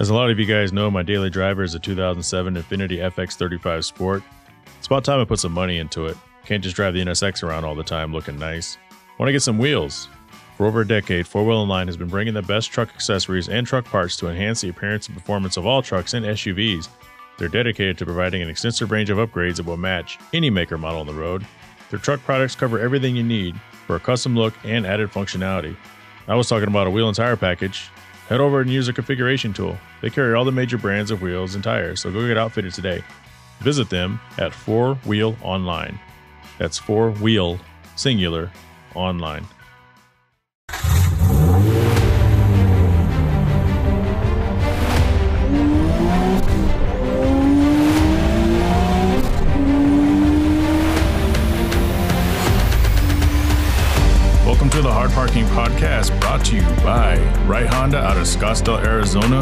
As a lot of you guys know, my daily driver is a 2007 Infiniti FX35 Sport. It's about time I put some money into it. Can't just drive the NSX around all the time looking nice. Want to get some wheels? For over a decade, 4 Wheel Line has been bringing the best truck accessories and truck parts to enhance the appearance and performance of all trucks and SUVs. They're dedicated to providing an extensive range of upgrades that will match any maker model on the road. Their truck products cover everything you need for a custom look and added functionality. I was talking about a wheel and tire package. Head over and use a configuration tool. They carry all the major brands of wheels and tires, so go get outfitted today. Visit them at 4 Wheel Online. That's 4 Wheel Singular Online. To the Hard Parking Podcast, brought to you by Right Honda out of Scottsdale, Arizona.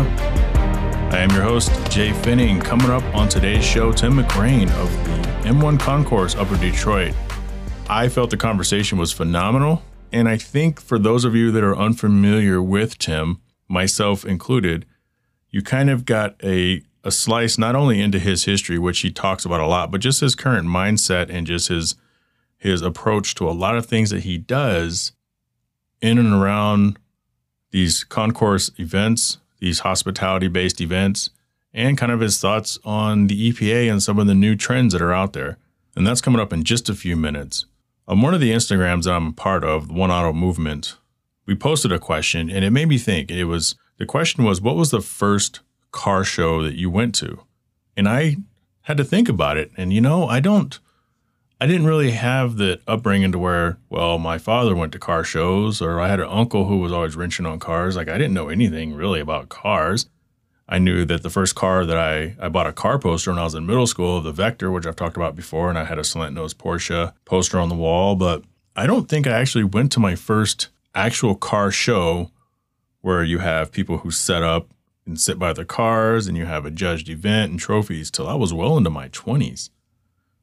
I am your host, Jhae Pfenning. Coming up on today's show, Tim McGrane of the M1 Concourse Upper Detroit. I felt the conversation was phenomenal. And I think for those of you that are unfamiliar with Tim, myself included, you kind of got a, a slice not only into his history, which he talks about a lot, but just his current mindset and just his his approach to a lot of things that he does in and around these concourse events, these hospitality based events, and kind of his thoughts on the EPA and some of the new trends that are out there. And that's coming up in just a few minutes. On one of the Instagrams that I'm a part of, the One Auto Movement, we posted a question and it made me think. It was the question was, what was the first car show that you went to? And I had to think about it. And you know, I don't I didn't really have the upbringing to where, well, my father went to car shows, or I had an uncle who was always wrenching on cars. Like, I didn't know anything really about cars. I knew that the first car that I, I bought a car poster when I was in middle school, the Vector, which I've talked about before, and I had a slant nose Porsche poster on the wall. But I don't think I actually went to my first actual car show where you have people who set up and sit by the cars and you have a judged event and trophies till I was well into my 20s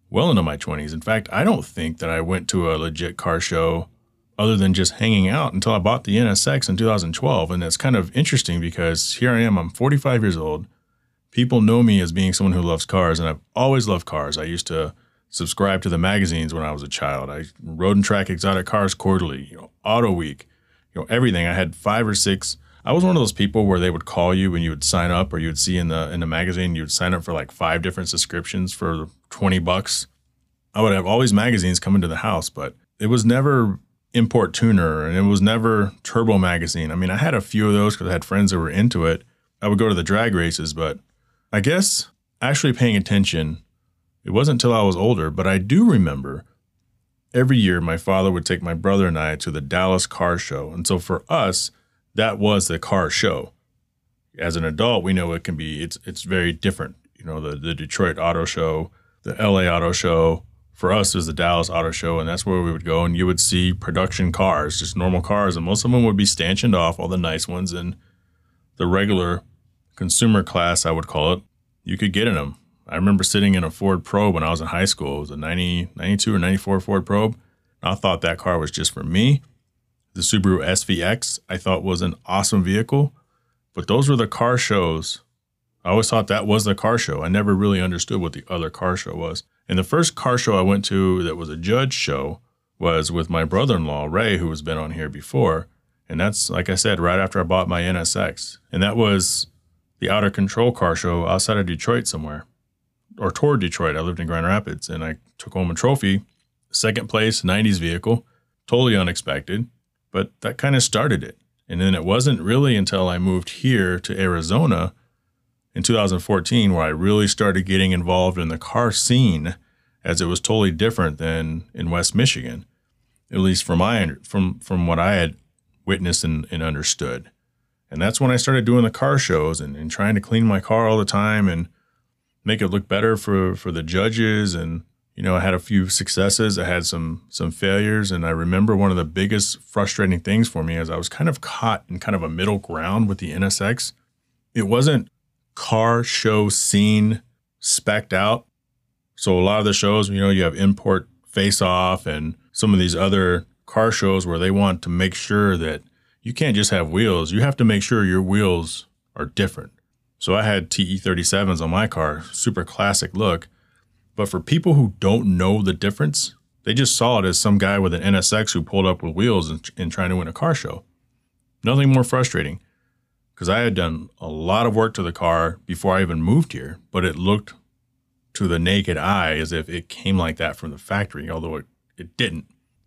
well into my 20s. In fact, I don't think that I went to a legit car show other than just hanging out until I bought the NSX in 2012. And it's kind of interesting because here I am, I'm 45 years old. People know me as being someone who loves cars, and I've always loved cars. I used to subscribe to the magazines when I was a child. I Road and Track Exotic Cars Quarterly, you know, Auto Week, you know, everything. I had five or six. I was one of those people where they would call you and you would sign up, or you would see in the in the magazine you would sign up for like five different subscriptions for 20 bucks. I would have all these magazines come into the house, but it was never Import Tuner and it was never Turbo Magazine. I mean, I had a few of those because I had friends that were into it. I would go to the drag races, but I guess actually paying attention, it wasn't until I was older, but I do remember every year my father would take my brother and I to the Dallas Car Show. And so for us, that was the car show. As an adult, we know it can be it's it's very different. You know, the the Detroit Auto Show, the LA Auto Show. For us, was the Dallas Auto Show, and that's where we would go, and you would see production cars, just normal cars, and most of them would be stanchioned off, all the nice ones, and the regular consumer class, I would call it, you could get in them. I remember sitting in a Ford Probe when I was in high school. It was a 90, 92 or 94 Ford Probe. I thought that car was just for me. The Subaru SVX I thought was an awesome vehicle, but those were the car shows I always thought that was the car show. I never really understood what the other car show was. And the first car show I went to that was a judge show was with my brother in law, Ray, who has been on here before. And that's, like I said, right after I bought my NSX. And that was the Out of Control car show outside of Detroit somewhere, or toward Detroit. I lived in Grand Rapids and I took home a trophy, second place, 90s vehicle, totally unexpected, but that kind of started it. And then it wasn't really until I moved here to Arizona in 2014 where I really started getting involved in the car scene as it was totally different than in West Michigan, at least from my from from what I had witnessed and, and understood. And that's when I started doing the car shows and, and trying to clean my car all the time and make it look better for for the judges and you know I had a few successes I had some some failures and I remember one of the biggest frustrating things for me is I was kind of caught in kind of a middle ground with the NSX it wasn't car show scene specked out. So a lot of the shows, you know, you have import face off and some of these other car shows where they want to make sure that you can't just have wheels. You have to make sure your wheels are different. So I had TE37s on my car, super classic look. But for people who don't know the difference, they just saw it as some guy with an NSX who pulled up with wheels and, and trying to win a car show. Nothing more frustrating because I had done a lot of work to the car before I even moved here, but it looked to the naked eye as if it came like that from the factory, although it, it didn't.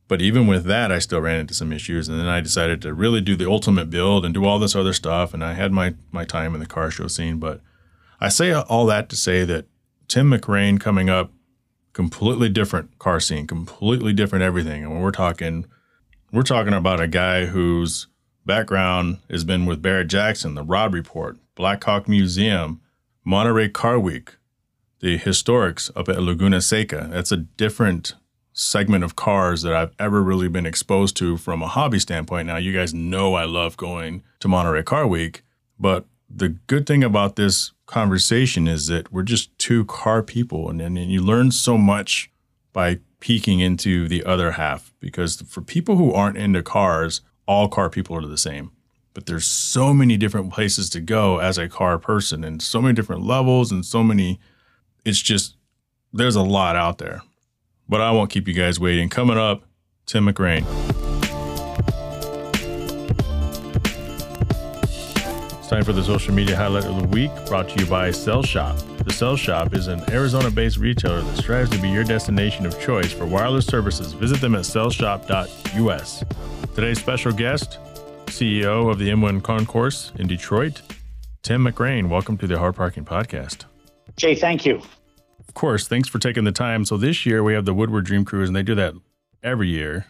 But even with that, I still ran into some issues. And then I decided to really do the ultimate build and do all this other stuff. And I had my, my time in the car show scene. But I say all that to say that Tim McGrane coming up, completely different car scene, completely different everything. And when we're talking, we're talking about a guy whose background has been with Barrett Jackson, the Robb Report, Blackhawk Museum, Monterey Car Week, the historics up at Laguna Seca. That's a different segment of cars that I've ever really been exposed to from a hobby standpoint. Now, you guys know I love going to Monterey Car Week, but the good thing about this conversation is that we're just two car people, and, and you learn so much by peeking into the other half. Because for people who aren't into cars, all car people are the same. But there's so many different places to go as a car person, and so many different levels, and so many. It's just there's a lot out there. But I won't keep you guys waiting. Coming up, Tim McGrane. Time for the social media highlight of the week, brought to you by Cell Shop. The Cell Shop is an Arizona based retailer that strives to be your destination of choice for wireless services. Visit them at cellshop.us. Today's special guest, CEO of the M1 Concourse in Detroit, Tim McGrane. Welcome to the Hard Parking Podcast. Jhae, thank you Of course, thanks for taking the time. So this year we have the Woodward Dream Cruise, and they do that every year.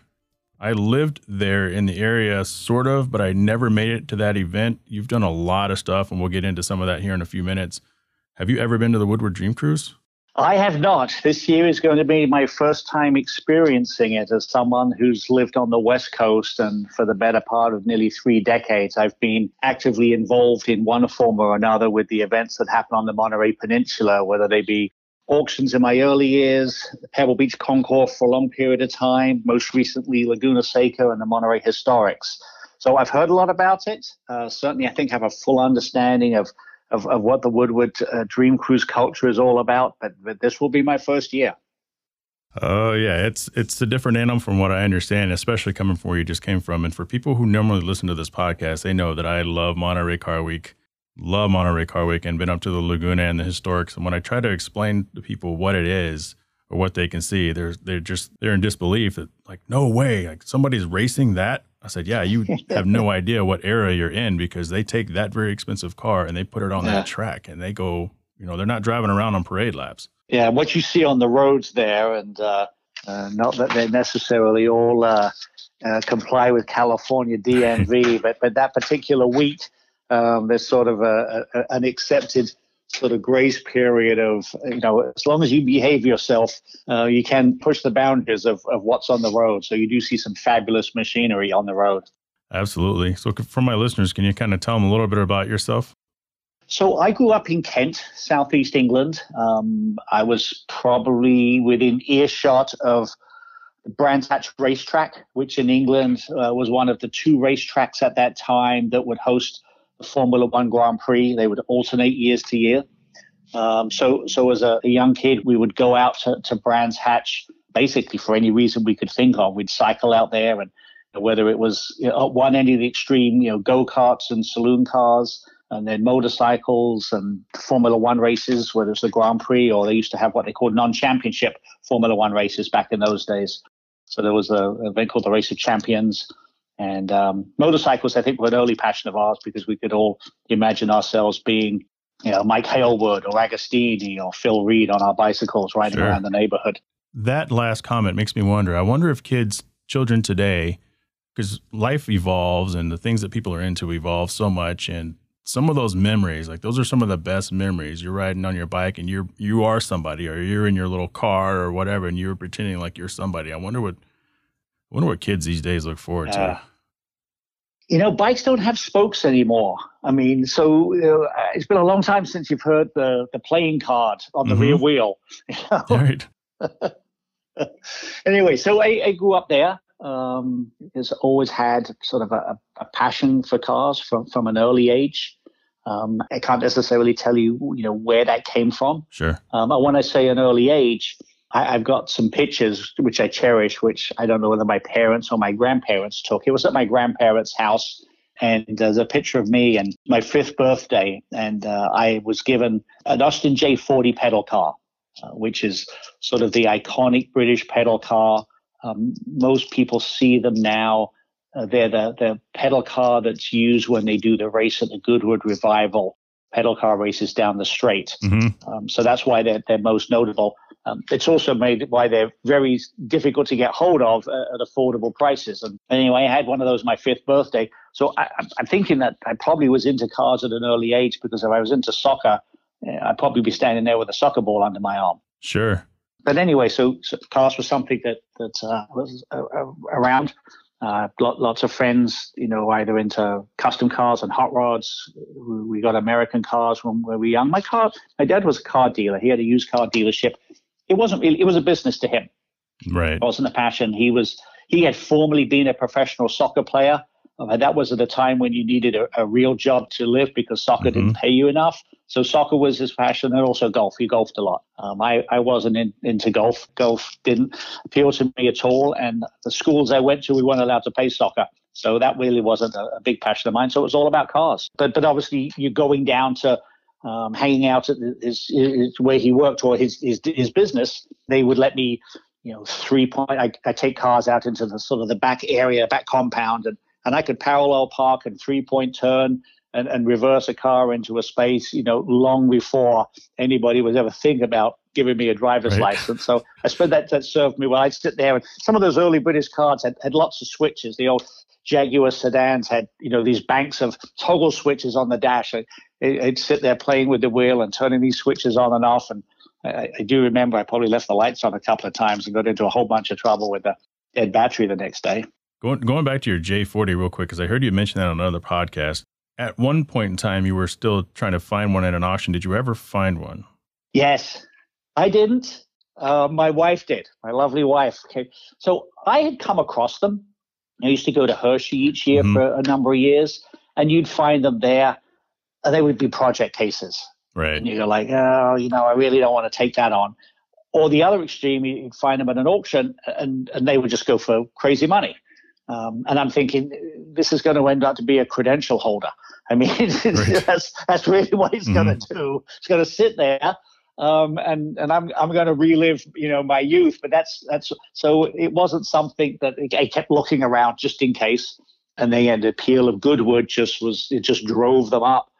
I lived there in the area, sort of, but I never made it to that event. You've done a lot of stuff, and we'll get into some of that here in a few minutes. Have you ever been to the Woodward Dream Cruise? I have not. This year is going to be my first time experiencing it as someone who's lived on the West Coast. And for the better part of nearly three decades, I've been actively involved in one form or another with the events that happen on the Monterey Peninsula, whether they be auctions in my early years, Pebble Beach Concours for a long period of time, most recently Laguna Seca and the Monterey Historics. So I've heard a lot about it. Uh, certainly, I think have a full understanding of, of, of what the Woodward uh, Dream Cruise culture is all about, but, but this will be my first year. Oh yeah, it's it's a different animal from what I understand, especially coming from where you just came from. And for people who normally listen to this podcast, they know that I love Monterey Car Week love Monterey Car Week and been up to the Laguna and the historics. And when I try to explain to people what it is or what they can see, they're they're just they're in disbelief that like no way, like somebody's racing that. I said, yeah, you have no idea what era you're in because they take that very expensive car and they put it on yeah. that track and they go, you know, they're not driving around on parade laps. Yeah, what you see on the roads there, and uh, uh, not that they necessarily all uh, uh comply with California DMV, but but that particular week um, there's sort of a, a, an accepted sort of grace period of you know as long as you behave yourself uh, you can push the boundaries of, of what's on the road. So you do see some fabulous machinery on the road. Absolutely. So for my listeners can you kind of tell them a little bit about yourself? So i grew up in kent southeast england. Um, i was probably within earshot of the Brands Hatch racetrack, which in England uh, was one of the two racetracks at that time that would host the Formula One Grand Prix. They would alternate years to year. Um, so, so as a, a, young kid, we would go out to, to Brands Hatch basically for any reason we could think of. We'd cycle out there, and whether it was you know, at one end of the extreme, you know, go karts and saloon cars, and then motorcycles and Formula One races, whether it's the Grand Prix or they used to have what they called non-championship Formula One races back in those days. So there was a, a event called the Race of Champions, and um, motorcycles, I think, were an early passion of ours because we could all imagine ourselves being, you know, Mike Hailwood or Agostini or Phil Read on our bicycles riding sure. around the neighborhood. That last comment makes me wonder. I wonder if kids, children today, because life evolves and the things that people are into evolve so much, and some of those memories, like those are some of the best memories. You're riding on your bike and you're you are somebody, or you're in your little car or whatever, and you're pretending like you're somebody. I wonder what I wonder what kids these days look forward to. Uh, you know, bikes don't have spokes anymore. I mean, so you know, it's been a long time since you've heard the the playing card on the mm-hmm. rear wheel. You know? Right. anyway, so I, I, grew up there. Um, has always had sort of a, a, passion for cars from from an early age. Um, I can't necessarily tell you, you know, where that came from. Sure. Um, when I say an early age, I, have got some pictures which I cherish, which I don't know whether my parents or my grandparents took. It was at my grandparents' house, and there's a picture of me and my fifth birthday, and uh, I was given an Austin J40 pedal car, uh, which is sort of the iconic British pedal car. Um, most people see them now. Uh, they're the, the pedal car that's used when they do the race at the Goodwood Revival pedal car races down the straight. Mm-hmm. Um, so that's why they're, they're most notable. Um, it's also made why they're very difficult to get hold of uh, at affordable prices. And anyway, I had one of those my fifth birthday. So I, am thinking that I probably was into cars at an early age because if I was into soccer, I'd probably be standing there with a soccer ball under my arm. Sure. But anyway, so, so cars was something that that uh, was uh, uh around. Uh, lots of friends, you know, either into custom cars and hot rods. We got American cars when we were young. My car, my dad was a car dealer. He had a used car dealership it wasn't really, it was a business to him. Right. It wasn't a passion. He was, he had formerly been a professional soccer player. Uh, that was at a time when you needed a, a real job to live because soccer mm-hmm. didn't pay you enough. So soccer was his passion and also golf. He golfed a lot. Um, I, I wasn't in, into golf. Golf didn't appeal to me at all. And the schools I went to, we weren't allowed to play soccer. So that really wasn't a, a big passion of mine. So it was all about cars. But but obviously you're going down to um, hanging out at his, his, where he worked or his, his, his business, they would let me, you know, three point. I, I take cars out into the sort of the back area, back compound, and and I could parallel park and three point turn and, and reverse a car into a space, you know, long before anybody was ever thinking about giving me a driver's right. license. So I suppose that that served me well. I'd sit there and some of those early British cars had, had lots of switches. The old Jaguar sedans had, you know, these banks of toggle switches on the dash. I, would sit there playing with the wheel and turning these switches on and off. And I, I, do remember I probably left the lights on a couple of times and got into a whole bunch of trouble with the dead battery the next day. Going, going back to your J40 real quick, because I heard you mention that on another podcast. At one point in time, you were still trying to find one at an auction. Did you ever find one? Yes, I didn't. Uh, my wife did. My lovely wife. Okay. So I had come across them I used to go to Hershey each year mm-hmm. for a number of years, and you'd find them there, and they would be project cases. Right. And you're like, oh, you know, I really don't want to take that on. Or the other extreme, you'd find them at an auction, and and they would just go for crazy money. Um, and I'm thinking this is going to end up to be a credential holder. I mean, right. that's that's really what it's mm-hmm. going to do. It's going to sit there um, and and I'm I'm going to relive you know my youth. But that's that's so it wasn't something that I kept looking around just in case. And then the appeal of Goodwood just was it just drove them up.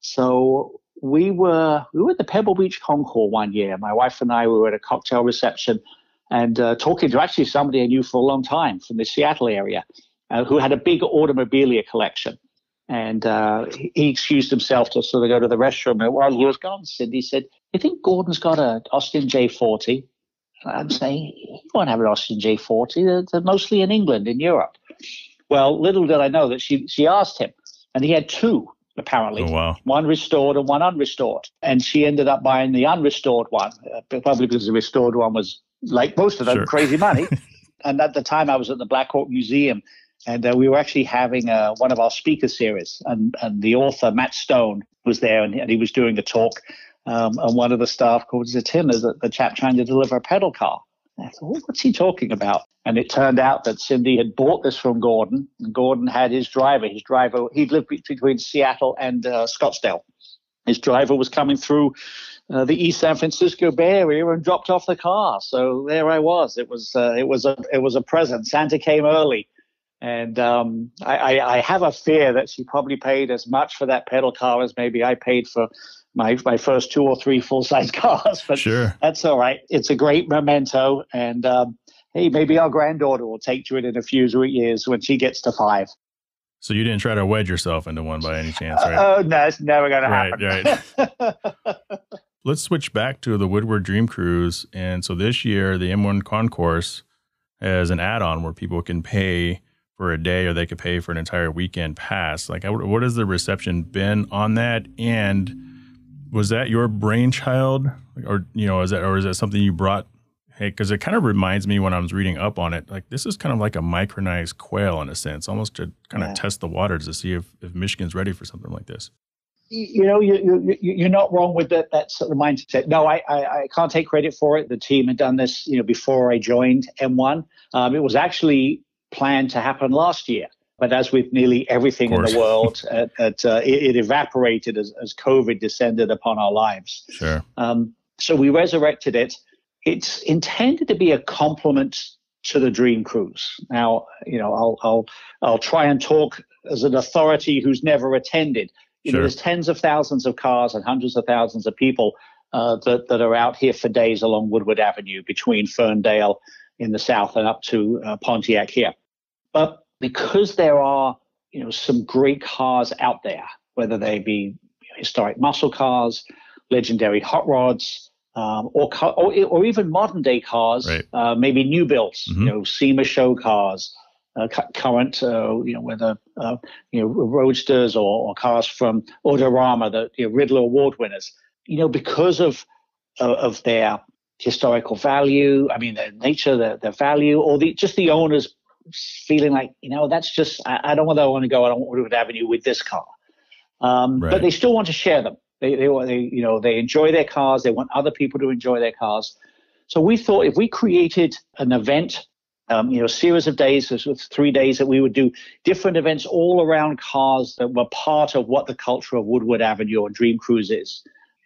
So we were we were at the Pebble Beach Concours one year. My wife and I we were at a cocktail reception and uh, talking to actually somebody I knew for a long time from the Seattle area, uh, who had a big automobilia collection. And uh, he excused himself to sort of go to the restroom. And while he was gone, Cindy said, "You think Gordon's got a Austin J40?" I'm saying he won't have an Austin J40. They're, they're mostly in England, in Europe. Well, little did I know that she she asked him, and he had two apparently. Oh, wow. One restored and one unrestored. And she ended up buying the unrestored one, uh, probably because the restored one was, like most of them, sure. crazy money. and at the time, I was at the Blackhawk Museum and uh, we were actually having uh, one of our speaker series, and, and the author Matt Stone was there, and, and he was doing the talk. Um, and one of the staff called it him as the chap trying to deliver a pedal car. And I thought, what's he talking about? And it turned out that Cindy had bought this from Gordon, and Gordon had his driver. His driver, he lived between Seattle and uh, Scottsdale. His driver was coming through uh, the East San Francisco Bay Area and dropped off the car. So there I was. It was uh, it was a it was a present. Santa came early. And um, I, I, have a fear that she probably paid as much for that pedal car as maybe I paid for my my first two or three full size cars. But sure. that's all right. It's a great memento, and um, hey, maybe our granddaughter will take to it in a few years when she gets to five. So you didn't try to wedge yourself into one by any chance, right? Oh uh, no, it's never going right, to happen. Right. Let's switch back to the Woodward Dream Cruise, and so this year the M1 Concourse has an add-on where people can pay for a day or they could pay for an entire weekend pass. Like, what has the reception been on that? And was that your brainchild, or you know, is that or is that something you brought? Hey, because it kind of reminds me when I was reading up on it, like this is kind of like a micronized quail in a sense, almost to kind yeah. of test the waters to see if if Michigan's ready for something like this. you know, you, you, are not wrong with that, that sort of mindset. No, I, I, I, can't take credit for it. The team had done this, you know, before I joined M1. Um, it was actually planned to happen last year. But as with nearly everything in the world, uh, it, uh, it, it, evaporated as, as COVID descended upon our lives. Sure. Um, so we resurrected it. It's intended to be a complement to the Dream Cruise. Now, you know, I'll I'll I'll try and talk as an authority who's never attended. You sure. know, there's tens of thousands of cars and hundreds of thousands of people uh, that that are out here for days along Woodward Avenue between Ferndale in the south and up to uh, Pontiac here. But because there are you know some great cars out there, whether they be historic muscle cars, legendary hot rods, um, or, or, or even modern day cars, right. uh, maybe new builds, mm-hmm. you know, SEMA show cars, uh, current, uh, you know, whether uh, you know roadsters or, or, cars from Autorama, the you know, Riddler Award winners, you know, because of of their historical value, I mean, their nature, their, their value, or the just the owners feeling like, you know, that's just I, I don't want to want to go on Woodward Avenue with this car, um, right. but they still want to share them. They, they, they, you know, they enjoy their cars. They want other people to enjoy their cars. So we thought if we created an event, um, you know, a series of days, this was three days that we would do different events all around cars that were part of what the culture of Woodward Avenue or Dream Cruise is.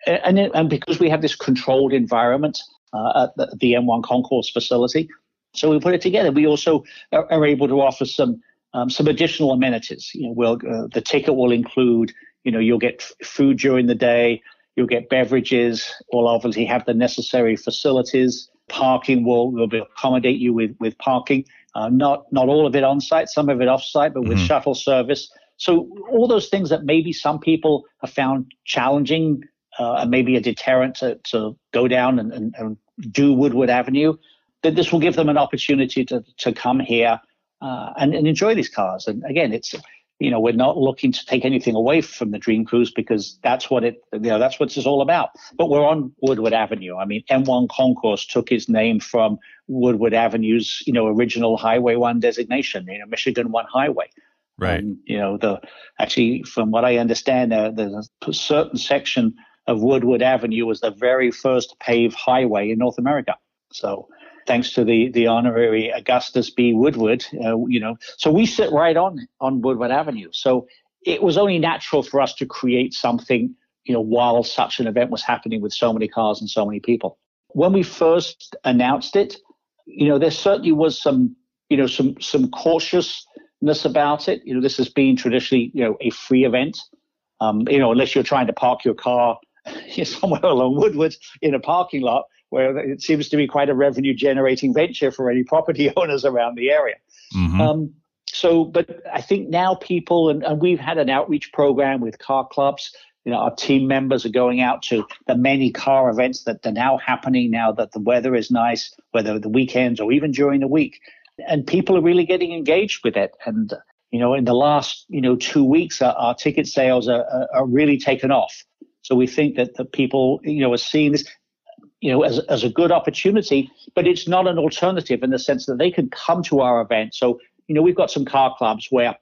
And, and because we have this controlled environment uh, at the, the M1 Concourse facility, so we put it together. We also are, are able to offer some um, some additional amenities. You know, we'll, uh, the ticket will include you know, you'll get f- food during the day, you'll get beverages. We'll obviously have the necessary facilities. Parking will will accommodate you with with parking. Uh, not not all of it on site, some of it off site, but with mm-hmm. shuttle service. So all those things that maybe some people have found challenging uh, and maybe a deterrent to, to go down and, and, and do Woodward Avenue, that this will give them an opportunity to to come here uh, and, and enjoy these cars. And again, it's you know, we're not looking to take anything away from the Dream Cruise because that's what it, you know, that's what it's all about. But we're on Woodward Avenue. I mean, M1 Concourse took its name from Woodward Avenue's, you know, original Highway One designation, you know, Michigan One Highway. Right. Um, you know, the actually, from what I understand, uh, there's a certain section of Woodward Avenue was the very first paved highway in North America. So thanks to the the honorary Augustus B. Woodward. Uh, you know, so we sit right on on Woodward Avenue. So it was only natural for us to create something, you know, while such an event was happening with so many cars and so many people. When we first announced it, you know, there certainly was some, you know, some some cautiousness about it. You know, this has been traditionally, you know, a free event. Um, you know, unless you're trying to park your car somewhere along Woodward in a parking lot, where it seems to be quite a revenue generating venture for any property owners around the area. Mm-hmm. Um, so, but I think now people, and, and, we've had an outreach program with car clubs. You know, our team members are going out to the many car events that are now happening now that the weather is nice, whether the weekends or even during the week. And people are really getting engaged with it. And, you know, in the last, you know, two weeks, our, our ticket sales are, are, are really taken off. So we think that the people, you know, are seeing this you know, as, as a good opportunity, but it's not an alternative in the sense that they can come to our event. So, you know, we've got some car clubs where,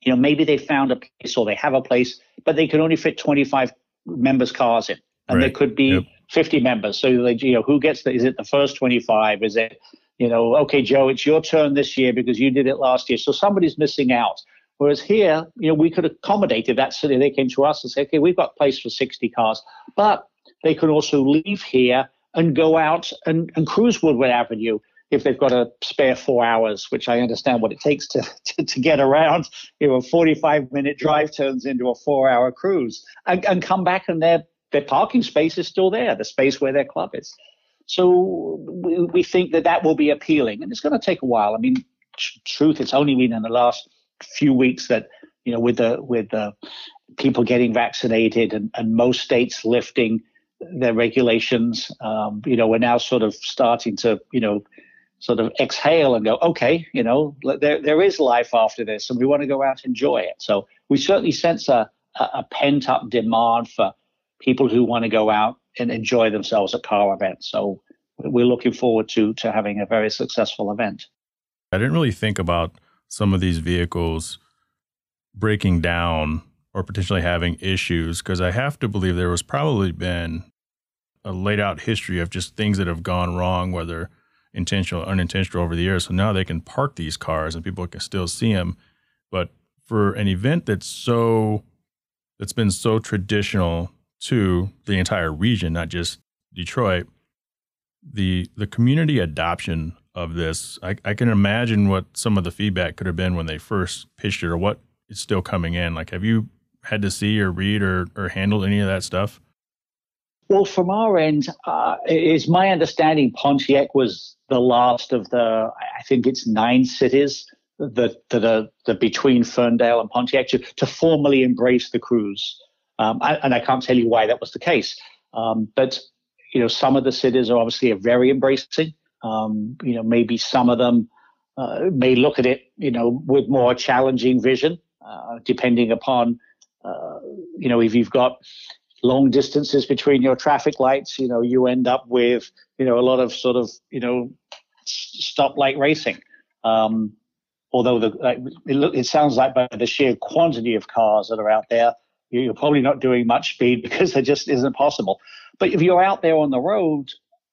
you know, maybe they found a place or they have a place, but they can only fit 25 members' cars in. And right. there could be yep. 50 members. So, they, you know, who gets the, is it the first 25? Is it, you know, okay, Joe, it's your turn this year because you did it last year. So somebody's missing out. Whereas here, you know, we could accommodate if that city they came to us and say, okay, we've got place for 60 cars, but they can also leave here and go out and, and cruise Woodward Avenue if they've got a spare four hours, which I understand what it takes to, to, to get around. You know, a 45 minute drive turns into a four hour cruise and, and come back and their, their parking space is still there, the space where their club is. So we, we think that that will be appealing and it's going to take a while. I mean, tr- truth, it's only been in the last few weeks that, you know, with the, with the people getting vaccinated and, and most states lifting their regulations. Um, you know, we're now sort of starting to, you know, sort of exhale and go, okay, you know, there there is life after this, and we want to go out and enjoy it. So we certainly sense a, a pent up demand for people who want to go out and enjoy themselves at car events. So we're looking forward to to having a very successful event. I didn't really think about some of these vehicles breaking down or potentially having issues because I have to believe there was probably been a laid out history of just things that have gone wrong, whether intentional or unintentional over the years. So now they can park these cars and people can still see them. But for an event that's so that's been so traditional to the entire region, not just Detroit, the the community adoption of this, I, I can imagine what some of the feedback could have been when they first pitched it or what is still coming in. Like have you had to see or read or, or handle any of that stuff? Well, from our end, uh, is my understanding Pontiac was the last of the, I think it's nine cities that, that are, that between Ferndale and Pontiac to, to formally embrace the cruise. Um, I, and I can't tell you why that was the case. Um, but, you know, some of the cities are obviously very embracing. Um, you know, maybe some of them uh, may look at it, you know, with more challenging vision, uh, depending upon, uh, you know, if you've got long distances between your traffic lights, you know, you end up with, you know, a lot of sort of, you know, stoplight racing. Um, although the, it, it, sounds like by the sheer quantity of cars that are out there, you're probably not doing much speed because it just isn't possible. But if you're out there on the road,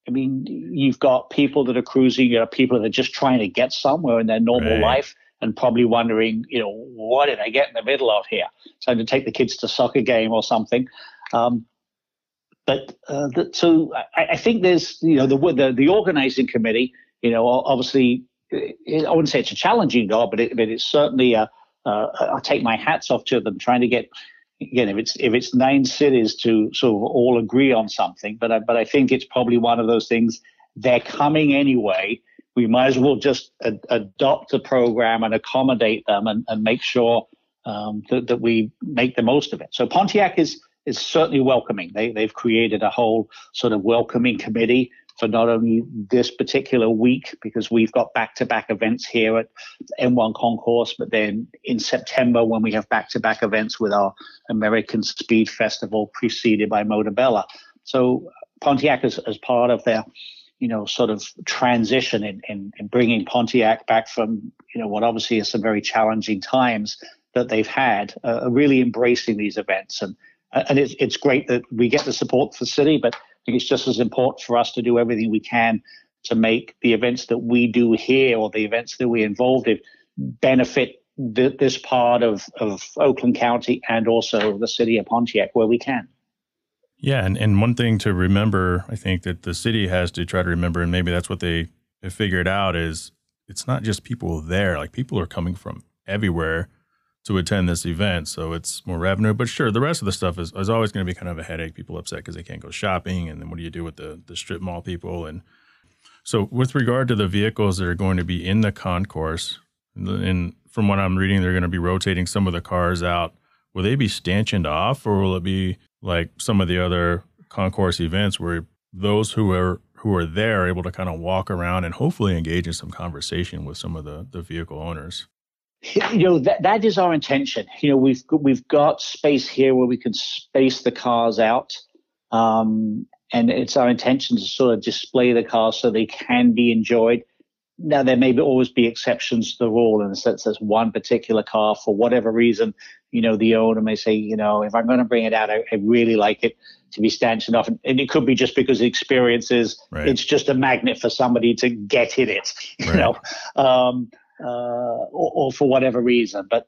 I mean, you've got people that are cruising, you know, people that are just trying to get somewhere in their normal right. life and probably wondering, you know, what did I get in the middle of here? Trying to take the kids to soccer game or something. Um, but uh, the, so I, I, think there's, you know, the, the, the organizing committee, you know, obviously, it, I wouldn't say it's a challenging job, but, it, but it's certainly a, uh, I take my hats off to them trying to get again if it's if it's nine cities to sort of all agree on something. But I, but I think it's probably one of those things. They're coming anyway. We might as well just ad- adopt the program and accommodate them and, and make sure um, that, that we make the most of it. So Pontiac is is certainly welcoming. They, they've created a whole sort of welcoming committee for not only this particular week, because we've got back to back events here at M1 Concourse, but then in September when we have back to back events with our American Speed Festival preceded by Motorbella. So Pontiac is as part of their you know, sort of transition in, in, in, bringing Pontiac back from, you know, what obviously is some very challenging times that they've had, uh, really embracing these events. And and it's, it's great that we get the support for the city, but I think it's just as important for us to do everything we can to make the events that we do here or the events that we're involved in benefit th- this part of, of Oakland County and also the city of Pontiac where we can. Yeah, and, and one thing to remember, I think that the city has to try to remember, and maybe that's what they figured out, is it's not just people there. Like people are coming from everywhere to attend this event. So it's more revenue. But sure, the rest of the stuff is, is always going to be kind of a headache. People upset because they can't go shopping. And then what do you do with the, the strip mall people? And so, with regard to the vehicles that are going to be in the concourse, and from what I'm reading, they're going to be rotating some of the cars out. Will they be stanchioned off, or will it be like some of the other concourse events where those who are who are there are able to kind of walk around and hopefully engage in some conversation with some of the, the vehicle owners? You know that that is our intention. You know, we've we've got space here where we can space the cars out, um, and it's our intention to sort of display the cars so they can be enjoyed. Now there may be, always be exceptions to the rule in the sense there's one particular car for whatever reason. You know, the owner may say, you know, if I'm going to bring it out, I, I really like it to be stanchioned off, and, and, it could be just because the experience is right. it's just a magnet for somebody to get in it. You right. know. Um, uh, or, or, for whatever reason. But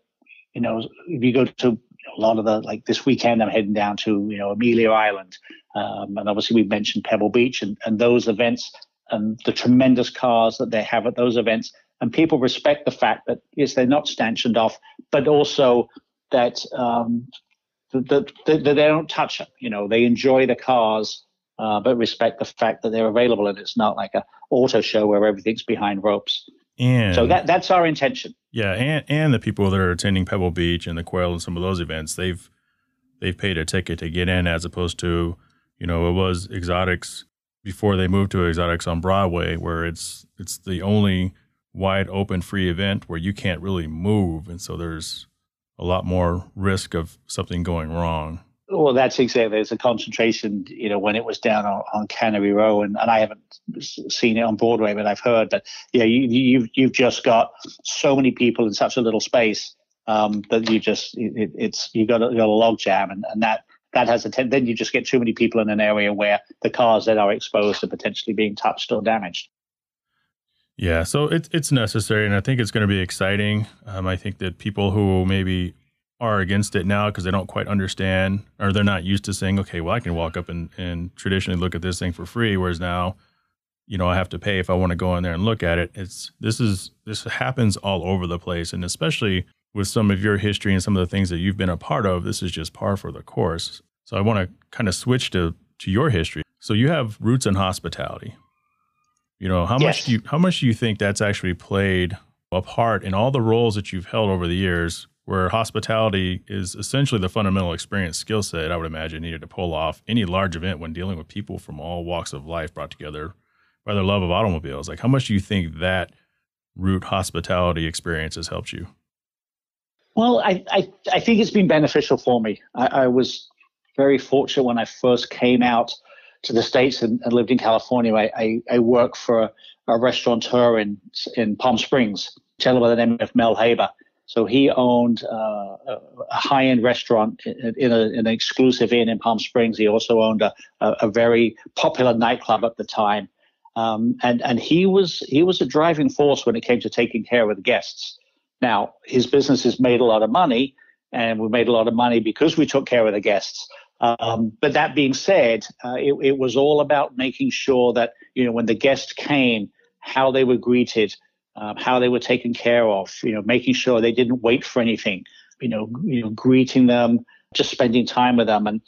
you know, if you go to a lot of the like this weekend, I'm heading down to you know Amelia Island, um, and obviously we mentioned Pebble Beach and, and those events and the tremendous cars that they have at those events. And people respect the fact that yes, they're not stanchioned off, but also that um, that they don't touch them. You know, they enjoy the cars. Uh, but respect the fact that they're available and it's not like a auto show where everything's behind ropes. And so that that's our intention. Yeah, and and the people that are attending Pebble Beach and the Quail and some of those events, they've they've paid a ticket to get in as opposed to, you know, it was exotics before they moved to exotics on Broadway where it's it's the only wide open free event where you can't really move and so there's a lot more risk of something going wrong. Well, that's exactly. There's a concentration, you know, when it was down on, on Cannery Row, and, and I haven't seen it on Broadway, but I've heard that. Yeah, you, you've you've just got so many people in such a little space um, that you just it, it's you got a, you got a log jam, and, and that that has a ten, then you just get too many people in an area where the cars that are exposed are potentially being touched or damaged. Yeah, so it's it's necessary, and I think it's going to be exciting. Um, I think that people who maybe are against it now because they don't quite understand or they're not used to saying, okay, well, I can walk up and, and traditionally look at this thing for free, whereas now, you know, I have to pay if I want to go in there and look at it. It's this is this happens all over the place, and especially with some of your history and some of the things that you've been a part of, this is just par for the course. So I want to kind of switch to to your history. So you have roots in hospitality. You know, how yes. much do you how much do you think that's actually played a part in all the roles that you've held over the years where hospitality is essentially the fundamental experience skill set I would imagine needed to pull off any large event when dealing with people from all walks of life brought together by their love of automobiles. Like how much do you think that root hospitality experience has helped you? Well, I, I, I think it's been beneficial for me. I, I, was very fortunate when I first came out to the States and, and lived in California. I, I, I worked for a, a, restaurateur in, in Palm Springs, a by the name of Mel Haber. So he owned uh, a high-end restaurant in, in, a, an exclusive inn in Palm Springs. He also owned a, a, a very popular nightclub at the time, um, and and he was he was a driving force when it came to taking care of the guests. Now, his business has made a lot of money, and we made a lot of money because we took care of the guests. Um, but that being said, uh, it, it, was all about making sure that you know when the guests came, how they were greeted, um, how they were taken care of. You know, making sure they didn't wait for anything. You know, you know, greeting them, just spending time with them, and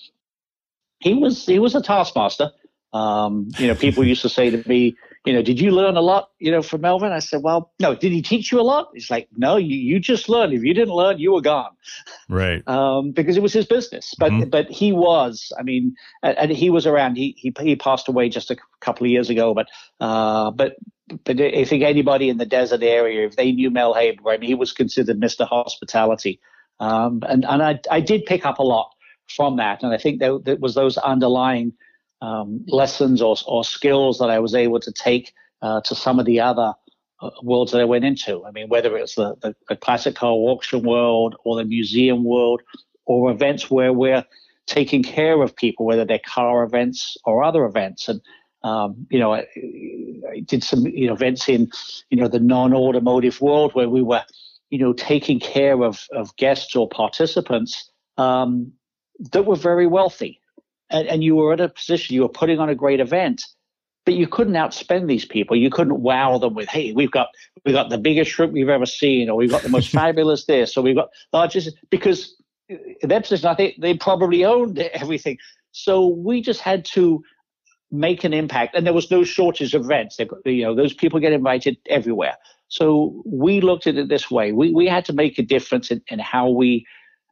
he was he was a taskmaster. Um, you know, people used to say to me, you know, did you learn a lot, you know, from Melvin? I said, well, no. Did he teach you a lot? He's like, no, you, you just learned. If you didn't learn, you were gone. Right. Um, because it was his business. But mm-hmm. but he was, I mean, and he was around. He he he passed away just a couple of years ago. But uh, but but I think anybody in the desert area, if they knew Mel Haber, I mean, he was considered Mr. Hospitality. Um, and and I I did pick up a lot from that, and I think there, there was those underlying um, lessons or, or skills that I was able to take uh, to some of the other uh, worlds that I went into. I mean, whether it's the, the, the, classic car auction world or the museum world or events where we're taking care of people, whether they're car events or other events. And, um, you know, I, I, did some you know, events in, you know, the non-automotive world where we were, you know, taking care of, of guests or participants um, that were very wealthy and, and you were at a position, you were putting on a great event, but you couldn't outspend these people. You couldn't wow them with, hey, we've got we've got the biggest shrimp we've ever seen, or we've got the most fabulous this, or we've got largest because in that position, I think they probably owned everything. So we just had to make an impact, and there was no shortage of events. You know, those people get invited everywhere. So we looked at it this way: we we had to make a difference in, in how we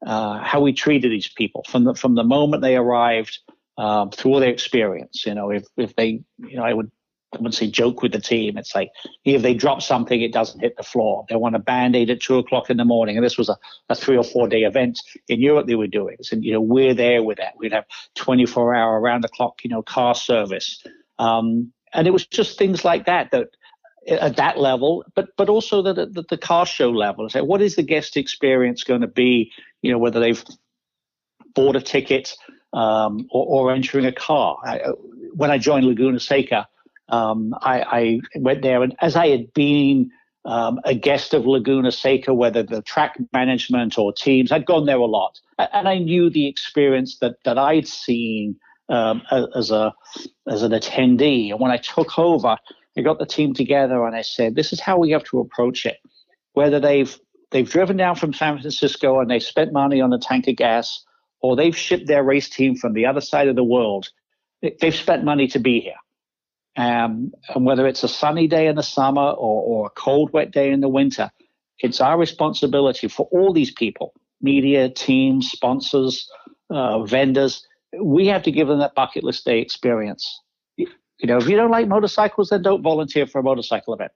uh, how we treated these people from the from the moment they arrived um, through their experience. You know, if if they, you know, I would I wouldn't say joke with the team. It's like if they drop something, it doesn't hit the floor. They want a band aid at two o'clock in the morning, and this was a, a three or four day event in Europe. They were doing, so you know, we're there with that. We'd have 24 hour around the clock, you know, car service, um, and it was just things like that that at that level, but but also the, the, the car show level. So what is the guest experience going to be? You know, whether they've bought a ticket um, or, or, entering a car. I, when I joined Laguna Seca, um, I, I, went there, and as I had been um, a guest of Laguna Seca, whether the track management or teams, I'd gone there a lot, and I knew the experience that that I'd seen um, as a as an attendee. And when I took over I got the team together and I said, this is how we have to approach it. Whether they've they've driven down from San Francisco and they've spent money on a tank of gas, or they've shipped their race team from the other side of the world, they've spent money to be here. Um, and whether it's a sunny day in the summer or, or a cold, wet day in the winter, it's our responsibility for all these people media, teams, sponsors, uh, vendors. We have to give them that bucket list day experience. You know, if you don't like motorcycles, then don't volunteer for a motorcycle event.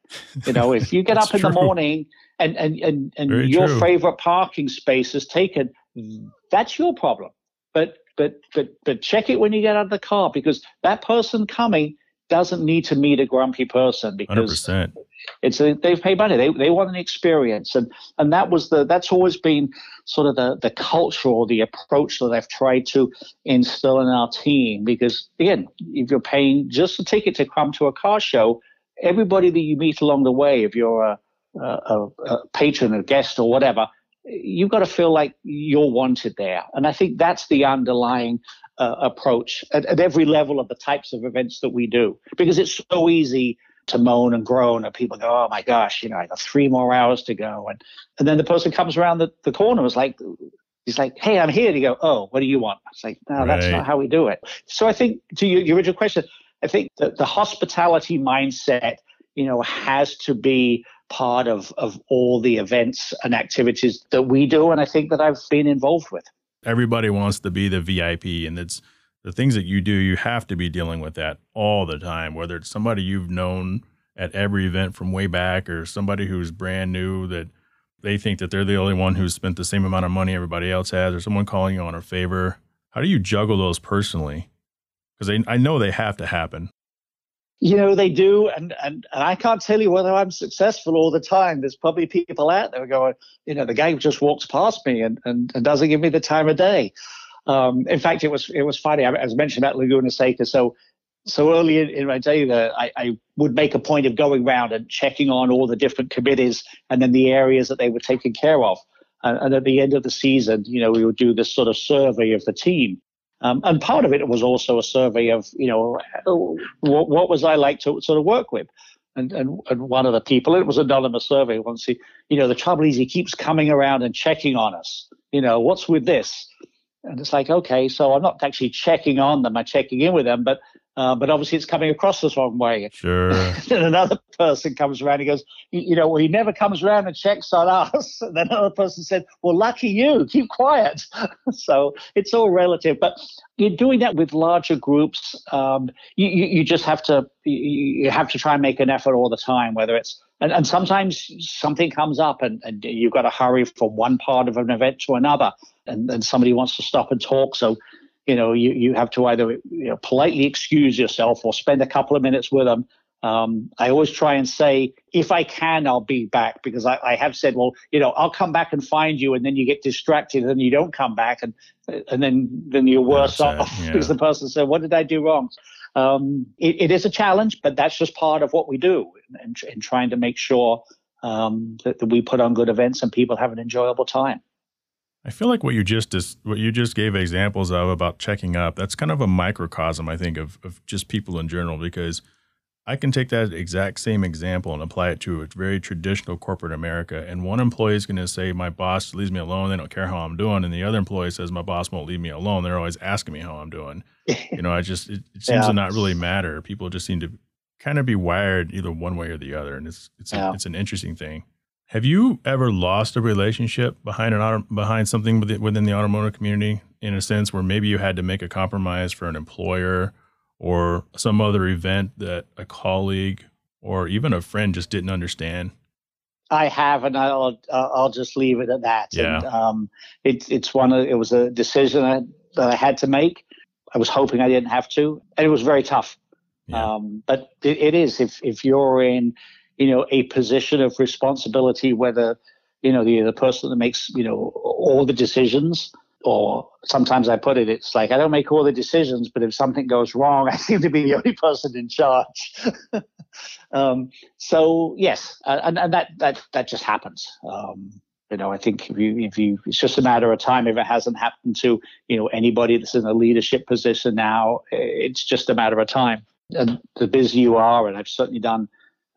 You know, if you get up in true. the morning and and and, and your true. favorite parking space is taken, that's your problem. But but but but check it when you get out of the car because that person coming doesn't need to meet a grumpy person because 100%. it's a, they've paid money. They they want an experience, and and that was the that's always been sort of the the culture or the approach that I've tried to instill in our team. Because again, if you're paying just a ticket to come to a car show, everybody that you meet along the way, if you're a, a, a patron, a guest, or whatever, you've got to feel like you're wanted there. And I think that's the underlying uh, approach at, at every level of the types of events that we do, because it's so easy to moan and groan and people go, oh my gosh, you know, I got three more hours to go. And, and then the person comes around the, the corner is like, he's like, hey, I'm here. And you go, oh, what do you want? It's like, no, right. that's not how we do it. So I think to your, your original question, I think that the hospitality mindset, you know, has to be part of, of all the events and activities that we do. And I think that I've been involved with. Everybody wants to be the VIP and it's, the things that you do, you have to be dealing with that all the time, whether it's somebody you've known at every event from way back or somebody who's brand new that they think that they're the only one who's spent the same amount of money everybody else has or someone calling you on a favor. How do you juggle those personally? Because I know they have to happen. You know, they do. And, and, and I can't tell you whether I'm successful all the time. There's probably people out there going, you know, the guy just walks past me and, and, and doesn't give me the time of day. Um, in fact, it was it was funny. I, was mentioned about Laguna Seca. So so early in, in my day, that I, I, would make a point of going around and checking on all the different committees and then the areas that they were taking care of. And, and at the end of the season, you know, we would do this sort of survey of the team. Um, and part of it was also a survey of, you know, what, what was I like to sort of work with. And, and, and one of the people, it was an anonymous survey once he, you know, the trouble is he keeps coming around and checking on us. You know, what's with this? And it's like, okay, so I'm not actually checking on them, I'm checking in with them, but uh, but obviously it's coming across the wrong way. Sure. then another person comes around and goes, you, know, well, he never comes around and checks on us. And then another person said, well, lucky you, keep quiet. so it's all relative. But you're doing that with larger groups. Um, you, you, you just have to you have to try and make an effort all the time, whether it's and, and sometimes something comes up and, and you've got to hurry from one part of an event to another and, then somebody wants to stop and talk. So, you know, you, you have to either you know, politely excuse yourself or spend a couple of minutes with them. Um, I always try and say, if I can, I'll be back because I, I, have said, well, you know, I'll come back and find you, and then you get distracted and you don't come back, and and then then you're worse off yeah. because the person said, what did I do wrong? Um, it, it is a challenge, but that's just part of what we do in, in trying to make sure um, that, that we put on good events and people have an enjoyable time. I feel like what you just what you just gave examples of about checking up. That's kind of a microcosm, I think, of of just people in general. Because I can take that exact same example and apply it to a very traditional corporate America. And one employee is going to say, "My boss leaves me alone. They don't care how I'm doing," and the other employee says, "My boss won't leave me alone. They're always asking me how I'm doing." you know, I just it, it seems yeah. to not really matter. People just seem to kind of be wired either one way or the other, and it's it's yeah. a, it's an interesting thing. Have you ever lost a relationship behind an auto, behind something within the automotive community in a sense where maybe you had to make a compromise for an employer or some other event that a colleague or even a friend just didn't understand? I have, and I'll I'll just leave it at that. Yeah. And, um, it's it's one of it was a decision I, that I had to make. I was hoping I didn't have to, and it was very tough. Yeah. Um, but it, it is if if you're in you know, a position of responsibility, whether, you know, the, the person that makes, you know, all the decisions, or sometimes I put it, it's like I don't make all the decisions, but if something goes wrong, I seem to be the only person in charge. um, so yes, and, and that that that just happens. Um, you know, I think if you if you it's just a matter of time. If it hasn't happened to you know anybody that's in a leadership position now, it's just a matter of time. And the busier you are, and I've certainly done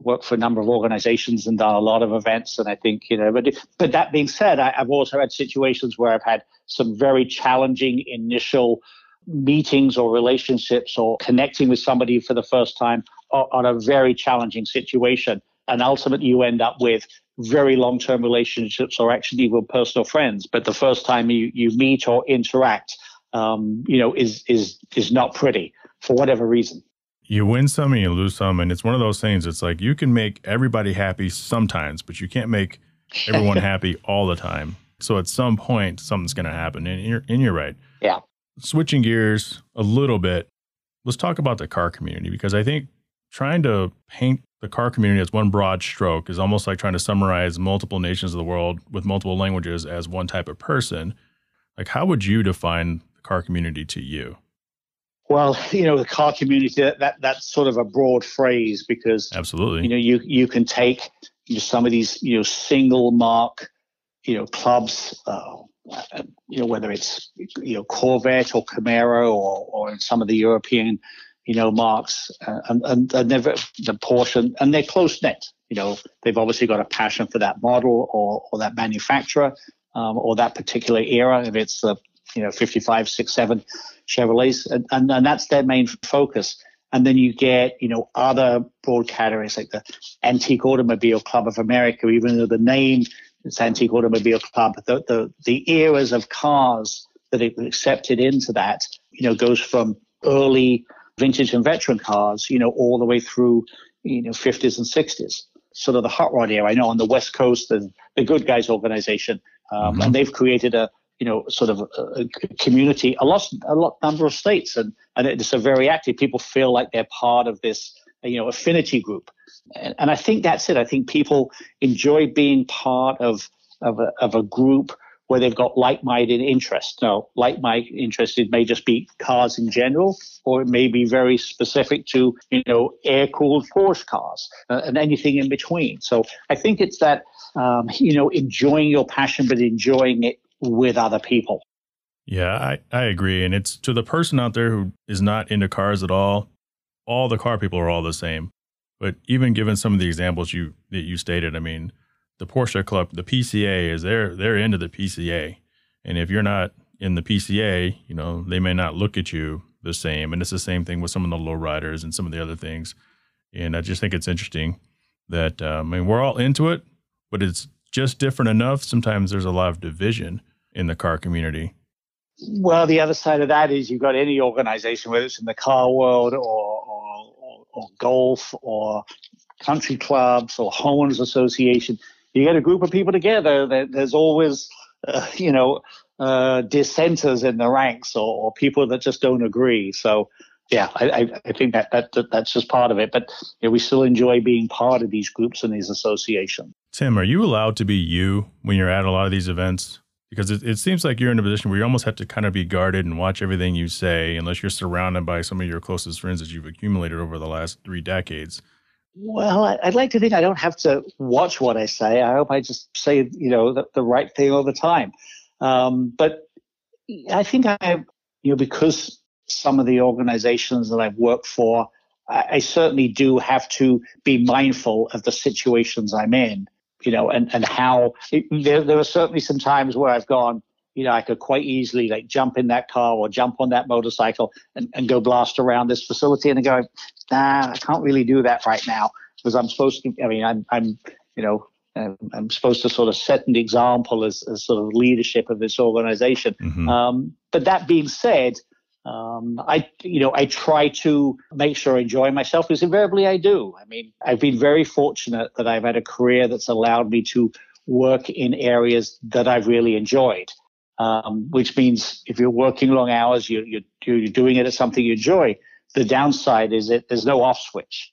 worked for a number of organizations and done a lot of events. And I think, you know, but, but that being said, I, have also had situations where I've had some very challenging initial meetings or relationships or connecting with somebody for the first time on a very challenging situation. And ultimately, you end up with very long term relationships or actually even personal friends. But the first time you, you meet or interact, um, you know, is, is, is not pretty for whatever reason you win some and you lose some and it's one of those things it's like you can make everybody happy sometimes but you can't make everyone happy all the time so at some point something's going to happen and you're, and you're right yeah switching gears a little bit let's talk about the car community because i think trying to paint the car community as one broad stroke is almost like trying to summarize multiple nations of the world with multiple languages as one type of person. Like, how would you define the car community to you? Well, you know, the car community that that's sort of a broad phrase because absolutely, you know, you you can take you know, some of these you know single marque you know clubs, uh, you know whether it's you know Corvette or Camaro or or in some of the European you know marques, uh, and, and, and they're the Porsche and they're close knit. You know, they've obviously got a passion for that model or or that manufacturer um, or that particular era. If it's the you know 55, 67 Chevrolets, and, and, and that's their main focus. And then you get, you know, other broad categories like the Antique Automobile Club of America, even though the name is Antique Automobile Club, the, the, the eras of cars that are accepted into that, you know, goes from early vintage and veteran cars, you know, all the way through, you know, 50s and 60s. Sort of the hot rod era. I know on the West Coast, the, the Good Guys organization, um, mm-hmm. and they've created a, you know, sort of a, a, community, a lot, a lot number of states, and and it's a very active. People feel like they're part of this, you know, affinity group, and, and I think that's it. I think people enjoy being part of of a, of a group where they've got like-minded interests. Now, like-minded interests it may just be cars in general, or it may be very specific to you know air-cooled Porsche cars uh, and anything in between. So I think it's that um, you know enjoying your passion, but enjoying it with other people. Yeah, I, I agree. And it's to the person out there who is not into cars at all, all the car people are all the same. But even given some of the examples you that you stated, I mean, the Porsche Club, the PCA is they're they're into the PCA. And if you're not in the PCA, you know, they may not look at you the same. And it's the same thing with some of the lowriders and some of the other things. And I just think it's interesting that um, I mean we're all into it, but it's just different enough. Sometimes there's a lot of division in the car community? Well, the other side of that is you've got any organization, whether it's in the car world or, or, or, or golf or country clubs or homeowners association, you get a group of people together. There's always, uh, you know, uh, dissenters in the ranks or, or, people that just don't agree. So, yeah, I, I think that, that, that that's just part of it. But you know, we still enjoy being part of these groups and these associations. Tim, are you allowed to be you when you're at a lot of these events? Because it, it seems like you're in a position where you almost have to kind of be guarded and watch everything you say unless you're surrounded by some of your closest friends that you've accumulated over the last three decades. Well i'd like to think i don't have to watch what i say. I hope i just say you know the, the right thing all the time. Um, but i think i you know because some of the organizations that i've worked for I, I certainly do have to be mindful of the situations i'm in you know, and, and how it, there, there are certainly some times where I've gone, you know, I could quite easily like jump in that car or jump on that motorcycle and, and go blast around this facility and go, nah, I can't really do that right now because I'm supposed to, I mean, I'm, I'm, you know, I'm, I'm supposed to sort of set an example as, as sort of leadership of this organization. Mm-hmm. Um, but that being said, um, I, you know, I try to make sure I enjoy myself because invariably I do. I mean, I've been very fortunate that I've had a career that's allowed me to work in areas that I've really enjoyed. Um, which means if you're working long hours, you, you, you're doing it at something you enjoy. The downside is that there's no off switch.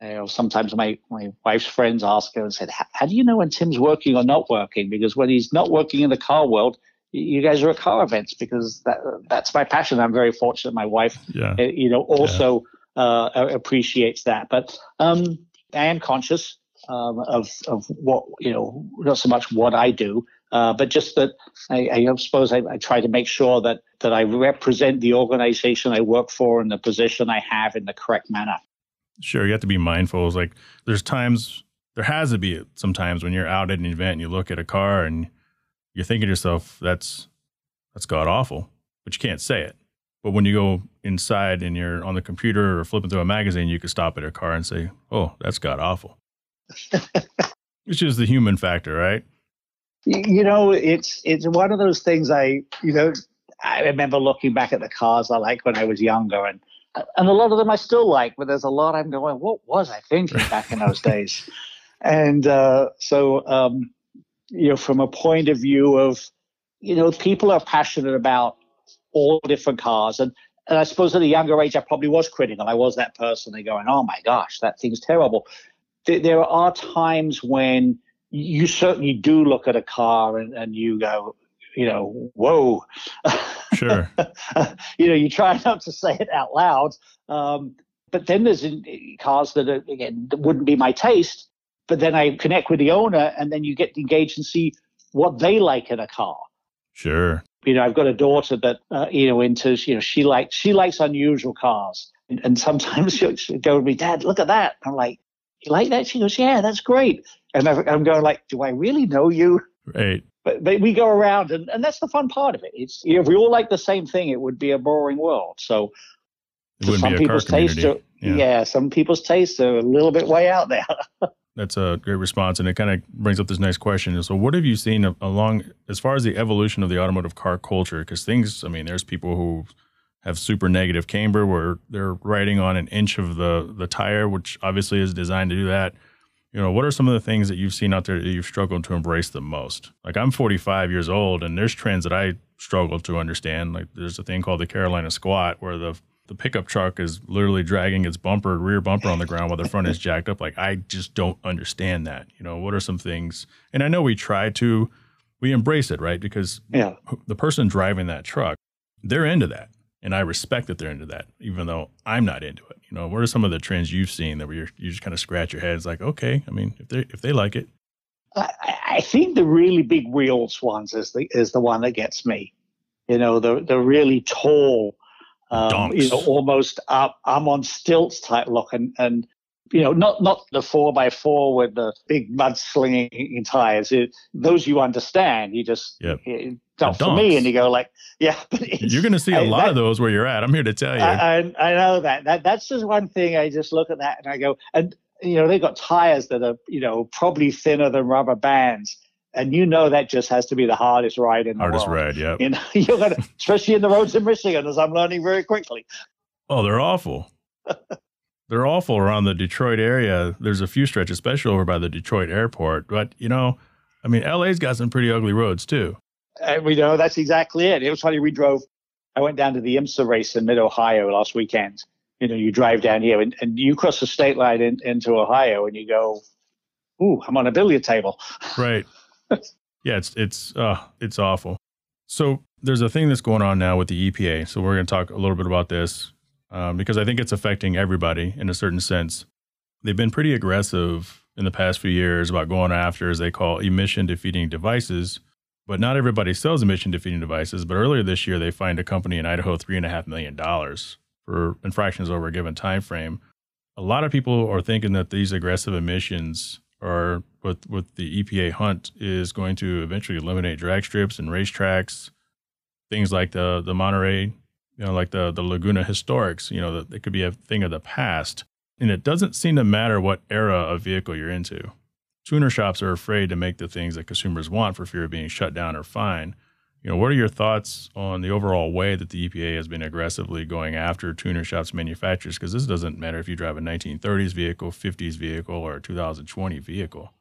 You know, sometimes my, my wife's friends ask her and said, how do you know when Tim's working or not working? Because when he's not working in the car world, you guys are at car events because that that's my passion. I'm very fortunate. My wife, yeah. Eh, you know, also yeah. uh, appreciates that. But um, I am conscious um, of of what you know, not so much what I do, uh, but just that I, I suppose I, I, try to make sure that that I represent the organization I work for and the position I have in the correct manner. Sure, you have to be mindful. It's like there's times there has to be sometimes when you're out at an event and you look at a car and you're thinking to yourself, that's that's god awful, but you can't say it. But when you go inside and you're on the computer or flipping through a magazine, you can stop at a car and say, "Oh, that's god awful." it's just the human factor, right? You know, it's it's one of those things. I you know, I remember looking back at the cars I liked when I was younger, and and a lot of them I still like, but there's a lot I'm going, what was I thinking back in those days? And uh, so um, you know, from a point of view of, you know, people are passionate about all different cars. And, and I suppose at a younger age, I probably was critical. I was that person. They going, "Oh my gosh, that thing's terrible." There, there are times when you certainly do look at a car and, and you go, you know, whoa. Sure. you know, you try not to say it out loud. Um, but then there's cars that are, again that wouldn't be my taste. But then I connect with the owner, and then you get engaged and see what they like in a car. Sure. You know, I've got a daughter that uh, you know into you know she likes she likes unusual cars, and, and sometimes she'll, she'll go to me, Dad, look at that. I'm like, you like that? She goes, Yeah, that's great. And I'm going like, Do I really know you? Right. But, but we go around, and, and that's the fun part of it. It's you know, if we all like the same thing, it would be a boring world. So some people's tastes are, yeah. yeah, some people's tastes are a little bit way out there. That's a great response, and it kind of brings up this nice question. So, what have you seen along as far as the evolution of the automotive car culture? Because things, I mean, there's people who have super negative camber where they're riding on an inch of the the tire, which obviously is designed to do that. You know, what are some of the things that you've seen out there that you've struggled to embrace the most? Like I'm 45 years old, and there's trends that I struggle to understand. Like there's a thing called the Carolina squat, where the the pickup truck is literally dragging its bumper, rear bumper on the ground while the front is jacked up. Like, I just don't understand that. You know, what are some things? And I know we try to, we embrace it, right? Because yeah. the person driving that truck, they're into that. And I respect that they're into that, even though I'm not into it. You know, what are some of the trends you've seen that where you just kind of scratch your head? It's like, okay, I mean, if they if they like it, I, I think the really big wheels ones is the is the one that gets me. You know, the the really tall um, you know, almost up, I'm on stilts type look, and and you know, not not the four by four with the big mudslinging tires. It, those you understand. You just yep. it, not for me, and you go like, yeah. you're going to see a I, lot that, of those where you're at. I'm here to tell you. I, I, I know that. That that's just one thing. I just look at that and I go, and you know, they've got tires that are you know probably thinner than rubber bands and you know that just has to be the hardest ride in the hardest world. ride, yeah. You know, you're gonna, especially in the roads in Michigan, as I'm learning very quickly. Oh, they're awful. they're awful around the Detroit area. There's a few stretches, especially over by the Detroit airport. But you know, I mean, LA's got some pretty ugly roads too. And we know that's exactly it. It was funny. We drove. I went down to the IMSA race in Mid Ohio last weekend. You know, you drive down here and, and you cross the state line in, into Ohio, and you go, "Ooh, I'm on a billiard table." Right. Yeah, it's it's uh it's awful. So there's a thing that's going on now with the EPA. So we're going to talk a little bit about this um, because I think it's affecting everybody in a certain sense. They've been pretty aggressive in the past few years about going after, as they call, emission defeating devices. But not everybody sells emission defeating devices. But earlier this year, they fined a company in Idaho three and a half million dollars for infractions over a given time frame. A lot of people are thinking that these aggressive emissions or with with the EPA hunt is going to eventually eliminate drag strips and racetracks, things like the the Monterey, you know, like the the Laguna Historics. You know, that it could be a thing of the past, and it doesn't seem to matter what era of vehicle you're into. Tuner shops are afraid to make the things that consumers want for fear of being shut down or fined. You know, what are your thoughts on the overall way that the EPA has been aggressively going after tuner shops manufacturers? Because this doesn't matter if you drive a 1930s vehicle, 50s vehicle, or a 2020 vehicle.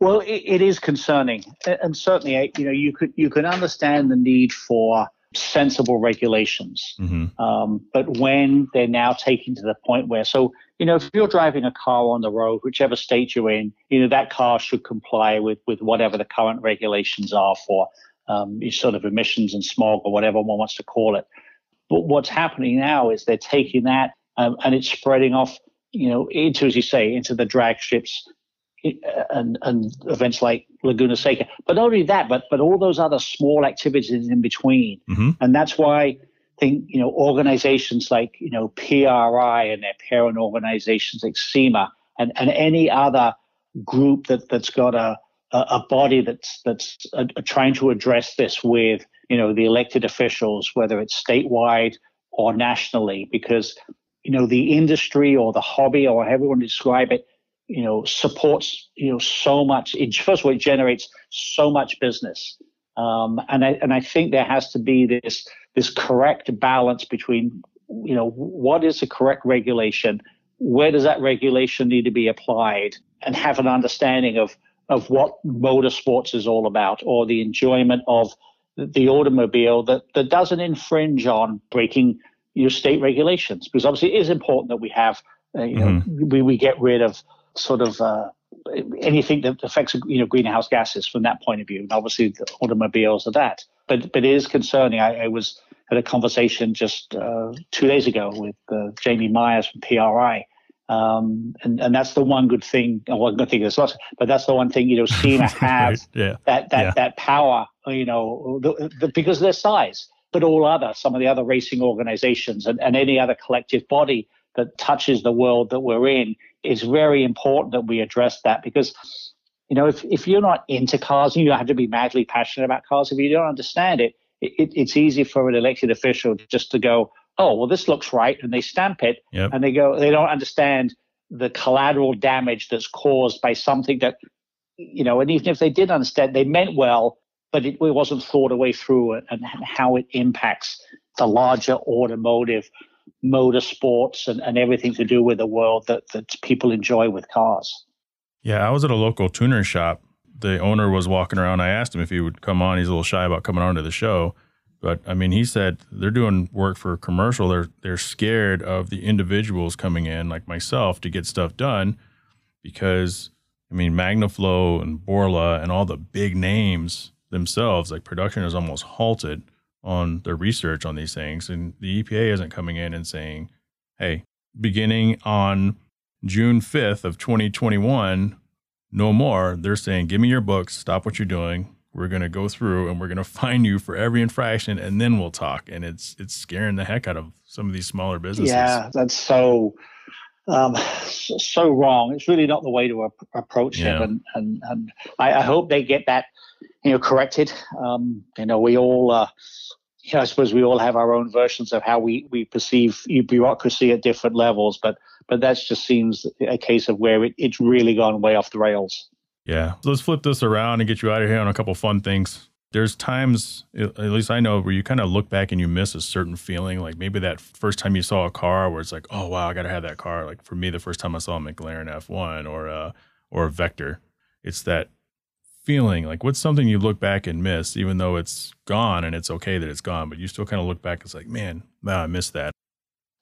Well, it, it is concerning, and certainly, you know, you could you can understand the need for sensible regulations. Mm-hmm. Um, but when they're now taking to the point where, so you know, if you're driving a car on the road, whichever state you're in, you know, that car should comply with with whatever the current regulations are for um, sort of emissions and smog or whatever one wants to call it. But what's happening now is they're taking that um, and it's spreading off, you know, into, as you say, into the drag strips and, and events like Laguna Seca. But not only that, but but all those other small activities in between. Mm-hmm. And that's why I think, you know, organizations like, you know, PRI and their parent organizations like SEMA and, and any other group that, that's got a, a, body that's that's trying to address this with you know the elected officials, whether it's statewide or nationally, because you know the industry or the hobby or however you want to describe it, you know, supports you know so much. It, first of all, it generates so much business, um, and I and I think there has to be this this correct balance between you know what is the correct regulation, where does that regulation need to be applied, and have an understanding of of what motorsports is all about or the enjoyment of the automobile that, that doesn't infringe on breaking your state regulations. Because obviously it is important that we have uh, you know mm-hmm. we, we get rid of sort of uh, anything that affects you know greenhouse gases from that point of view. And obviously the automobiles are that. But but it is concerning. I, I was had a conversation just uh, two days ago with uh, Jamie Myers from PRI um, and, and that's the one good thing. Well, good thing there's lots, but that's the one thing you know. SEMA has yeah. that that yeah. that power, you know, the, the, because of their size. But all other, some of the other racing organizations and, and any other collective body that touches the world that we're in, it's very important that we address that because, you know, if if you're not into cars, and you don't have to be madly passionate about cars. If you don't understand it, it it's easy for an elected official just to go, oh, well, this looks right, and they stamp it, yep. and they go, they don't understand the collateral damage that's caused by something that, you know, and even if they did understand, they meant well, but it, it wasn't thought away through and, and how it impacts the larger automotive motorsports and, and everything to do with the world that, that people enjoy with cars. Yeah, I was at a local tuner shop. The owner was walking around. I asked him if he would come on. He's a little shy about coming on to the show. But I mean, he said they're doing work for commercial. They're they're scared of the individuals coming in, like myself, to get stuff done, because I mean, Magnaflow and Borla and all the big names themselves, like production is almost halted on their research on these things, and the EPA isn't coming in and saying, "Hey, beginning on June fifth of 2021, no more." They're saying, "Give me your books. Stop what you're doing we're going to go through and we're going to find you for every infraction and then we'll talk. And it's it's scaring the heck out of some of these smaller businesses. Yeah that's so um, so wrong. It's really not the way to ap- approach yeah. it and and, and I, I, hope they get that you know corrected. Um, you know we all uh, you know, I suppose we all have our own versions of how we, we perceive bureaucracy at different levels, but but that just seems a case of where it, it's really gone way off the rails. Yeah. Let's flip this around and get you out of here on a couple fun things. There's times, at least I know, where you kind of look back and you miss a certain feeling. Like maybe that first time you saw a car where it's like, oh, wow, I got to have that car. Like for me, the first time I saw a McLaren F1 or a, or a Vector, it's that feeling. Like what's something you look back and miss, even though it's gone and it's okay that it's gone, but you still kind of look back. And it's like, man, man, I missed that.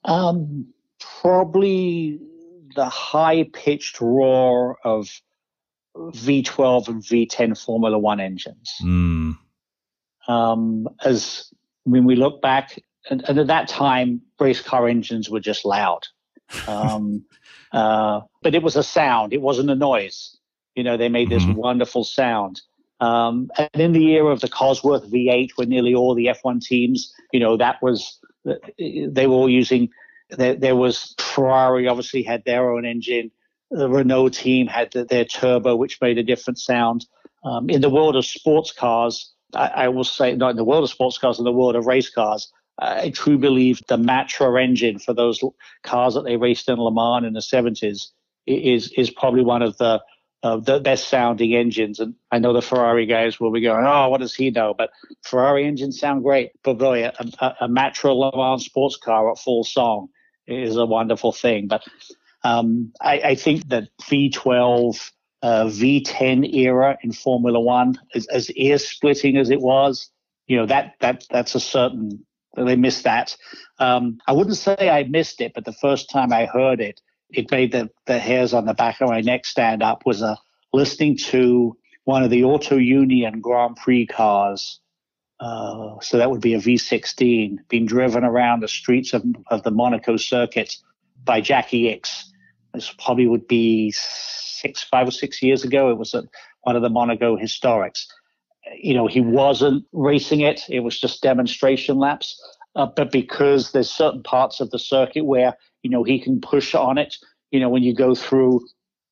Um, probably the high pitched roar of V12 and V10 Formula One engines. Mm. Um, as when we look back, and, and, at that time, race car engines were just loud. Um, uh, but it was a sound, it wasn't a noise. You know, they made this mm-hmm. wonderful sound. Um, and in the era of the Cosworth V8, where nearly all the F1 teams, you know, that was, they were all using, there, there was Ferrari obviously had their own engine the Renault team had the, their turbo, which made a different sound. Um, in the world of sports cars, I, I, will say, not in the world of sports cars, in the world of race cars, I truly believe the Matra engine for those cars that they raced in Le Mans in the 70s is is probably one of the uh, the best sounding engines. And I know the Ferrari guys will be going, oh, what does he know? But Ferrari engines sound great. But boy, a, a, a Matra Le Mans sports car at full song is a wonderful thing. But um, I, I, think that V12, uh, V10 era in Formula One, as, as ear splitting as it was, you know that that that's a certain they missed that. Um, I wouldn't say I missed it, but the first time I heard it, it made the, the hairs on the back of my neck stand up. Was uh, listening to one of the Auto Union Grand Prix cars. Uh, so that would be a V16 being driven around the streets of, of the Monaco circuit by Jackie Ickx. This probably would be six, five or six years ago. It was at one of the Monaco historics. You know, he wasn't racing it; it was just demonstration laps. Uh, but because there's certain parts of the circuit where you know he can push on it. You know, when you go through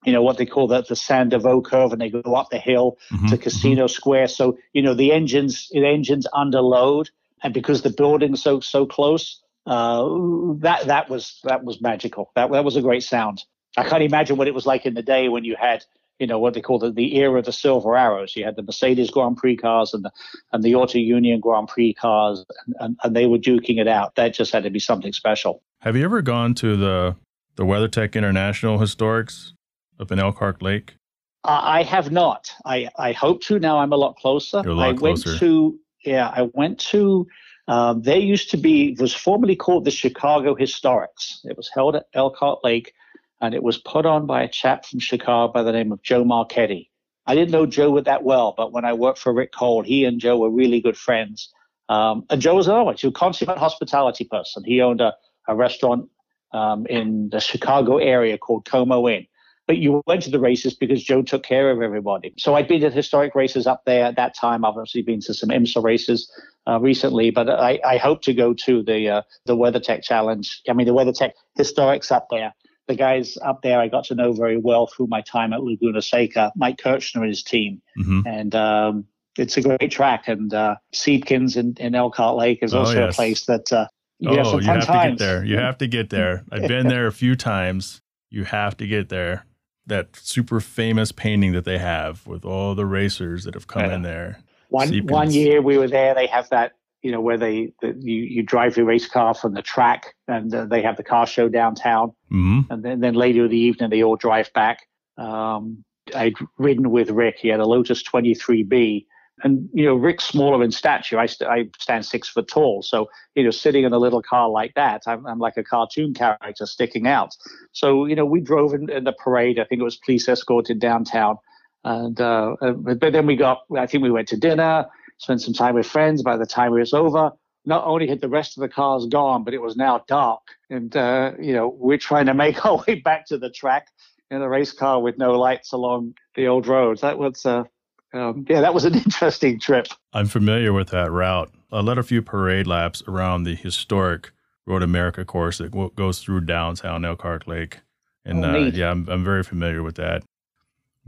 you know what they call the the Sainte Devote curve, and they go up the hill mm-hmm, to Casino mm-hmm. Square. So you know the engines the engines under load, and because the building's so so close, uh, that that was that was magical. That that was a great sound. I can't imagine what it was like in the day when you had you know what they call the, the era of the silver arrows. You had the Mercedes Grand Prix cars and the and the Auto Union Grand Prix cars, and, and, and they were duking it out. That just had to be something special. Have you ever gone to the the WeatherTech International Historics up in Elkhart Lake? I have not. I I hope to. Now I'm a lot closer. You're a lot I closer. went to yeah. I went to Um, there used to be, was formerly called the Chicago Historics. It was held at Elkhart Lake, and it was put on by a chap from Chicago by the name of Joe Marchetti. I didn't know Joe that well, but when I worked for Rick Cole, he and Joe were really good friends. Um, and Joe was another one. A consummate hospitality person. He owned a, a restaurant um, in the Chicago area called Como Inn. But you went to the races because Joe took care of everybody. So I'd been to historic races up there at that time. I've obviously been to some IMSA races uh, recently, but I, I, hope to go to the uh, the WeatherTech Challenge. I mean, the WeatherTech Historics up there. The guys up there I got to know very well through my time at Laguna Seca, Mike Kirchner and his team. Mm-hmm. And um, it's a great track. And uh, Siebkens in, in Elkhart Lake is oh, also oh, yes. a place that uh, you oh, have some fun you have times. to get there. You have to get there. I've been there a few times. You have to get there. That super famous painting that they have with all the racers that have come yeah. in there. One one year we were there. They have that you know where they the, you you drive your race car from the track and uh, they have the car show downtown, mm-hmm. and then then later in the evening they all drive back. Um, I'd ridden with Rick. He had a Lotus 23B, and you know Rick's smaller in stature. I, st- I stand six foot tall, so you know sitting in a little car like that, I'm, I'm like a cartoon character sticking out. So you know we drove in, in the parade. I think it was police escorted downtown, and uh, uh but then we got. I think we went to dinner, spent some time with friends. By the time it was over, not only had the rest of the cars gone, but it was now dark, and uh, you know we're trying to make our way back to the track in a race car with no lights along the old roads. That was uh, um, yeah, that was an interesting trip. I'm familiar with that route. I led a few parade laps around the historic Road America course that goes through downtown Elkhart Lake. And oh, uh, yeah, I'm, I'm very familiar with that.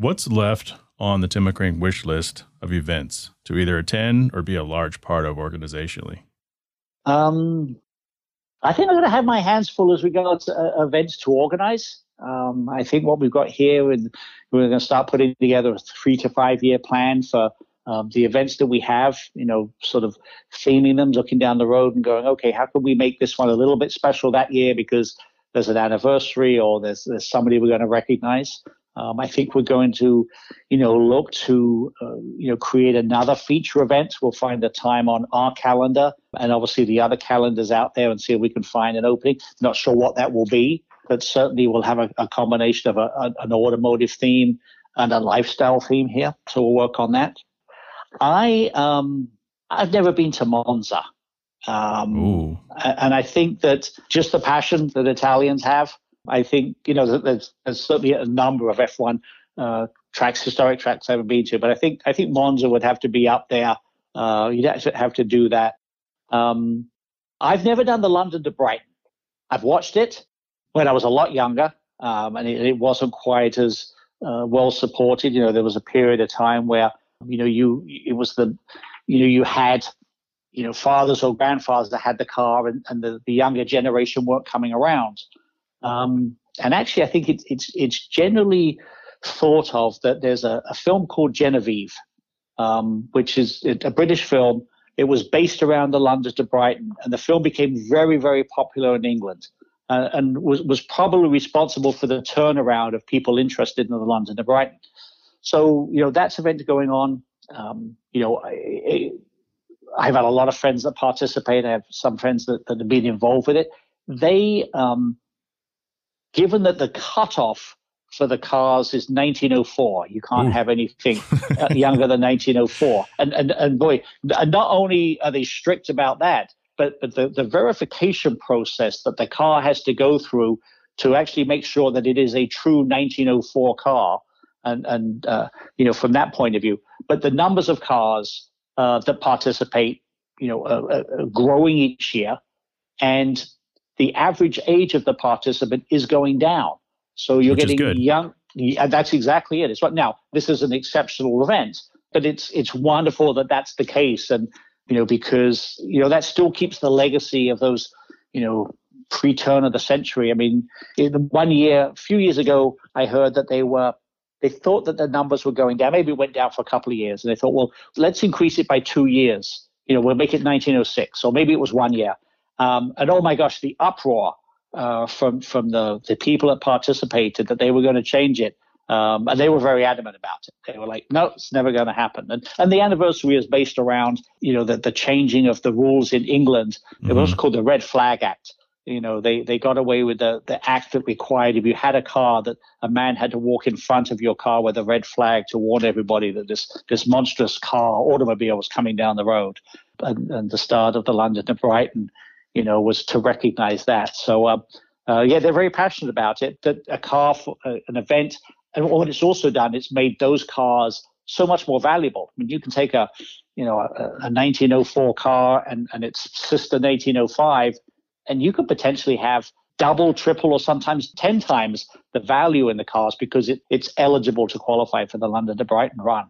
What's left on the Tim McGrane wish list of events to either attend or be a large part of organizationally? Um, I think I'm going to have my hands full as regards uh, events to organize. Um, I think what we've got here, we're going to start putting together a three to five year plan for um, the events that we have, you know, sort of theming them, looking down the road and going, okay, how can we make this one a little bit special that year because there's an anniversary or there's, there's somebody we're going to recognize. Um, I think we're going to, you know, look to, uh, you know, create another feature event. We'll find a time on our calendar and obviously the other calendars out there and see if we can find an opening. Not sure what that will be, but certainly we'll have a, a combination of a, a, an automotive theme and a lifestyle theme here. So we'll work on that. I um, I've never been to Monza, um, and I think that just the passion that Italians have. I think you know there's, there's certainly a number of F1 uh, tracks, historic tracks I haven't been to, but I think I think Monza would have to be up there. Uh, you'd actually have to do that. Um, I've never done the London to Brighton. I've watched it when I was a lot younger, um, and it, it, wasn't quite as uh, well supported. You know, there was a period of time where you know you it was the you know you had you know fathers or grandfathers that had the car, and, and the, the younger generation weren't coming around. Um, and actually, I think it, it's it's generally thought of that there's a, a film called Genevieve, um, which is a British film. It was based around the London to Brighton, and the film became very, very popular in England uh, and was, was probably responsible for the turnaround of people interested in the London to Brighton. So, you know, that's event going on. Um, you know, I, have had a lot of friends that participate. I have some friends that, that have been involved with it. They, um, given that the cutoff for the cars is 1904. You can't Ooh. have anything uh, younger than 1904. And, and, and boy, not only are they strict about that, but, but the, the verification process that the car has to go through to actually make sure that it is a true 1904 car, and, and uh, you know, from that point of view. But the numbers of cars uh, that participate, you know, uh, uh growing each year, and the average age of the participant is going down. So you're Which getting young. Yeah, that's exactly it. It's what now. This is an exceptional event, but it's it's wonderful that that's the case, and you know, because, you know, that still keeps the legacy of those, you know, pre turn of the century. I mean, one year, a few years ago, I heard that they were, they thought that the numbers were going down. Maybe it went down for a couple of years. And they thought, well, let's increase it by two years. You know, we'll make it 1906, or maybe it was one year. Um, and oh my gosh, the uproar uh, from from the the people that participated that they were going to change it. Um, and they were very adamant about it. They were like, no, it's never going to happen. And, and the anniversary is based around, you know, the, the changing of the rules in England. Mm-hmm. It was called the Red Flag Act. You know, they, they got away with the, the act that required if you had a car that a man had to walk in front of your car with a red flag to warn everybody that this, this monstrous car automobile was coming down the road. And, and the start of the London to Brighton, you know, was to recognize that. So, uh, uh, yeah, they're very passionate about it. That a car, for, uh, an event, and what it's also done, it's made those cars so much more valuable. I mean, you can take a, you know, a, a 1904 car and, and its sister 1905 and you could potentially have double, triple, or sometimes 10 times the value in the cars because it, it's eligible to qualify for the London to Brighton run.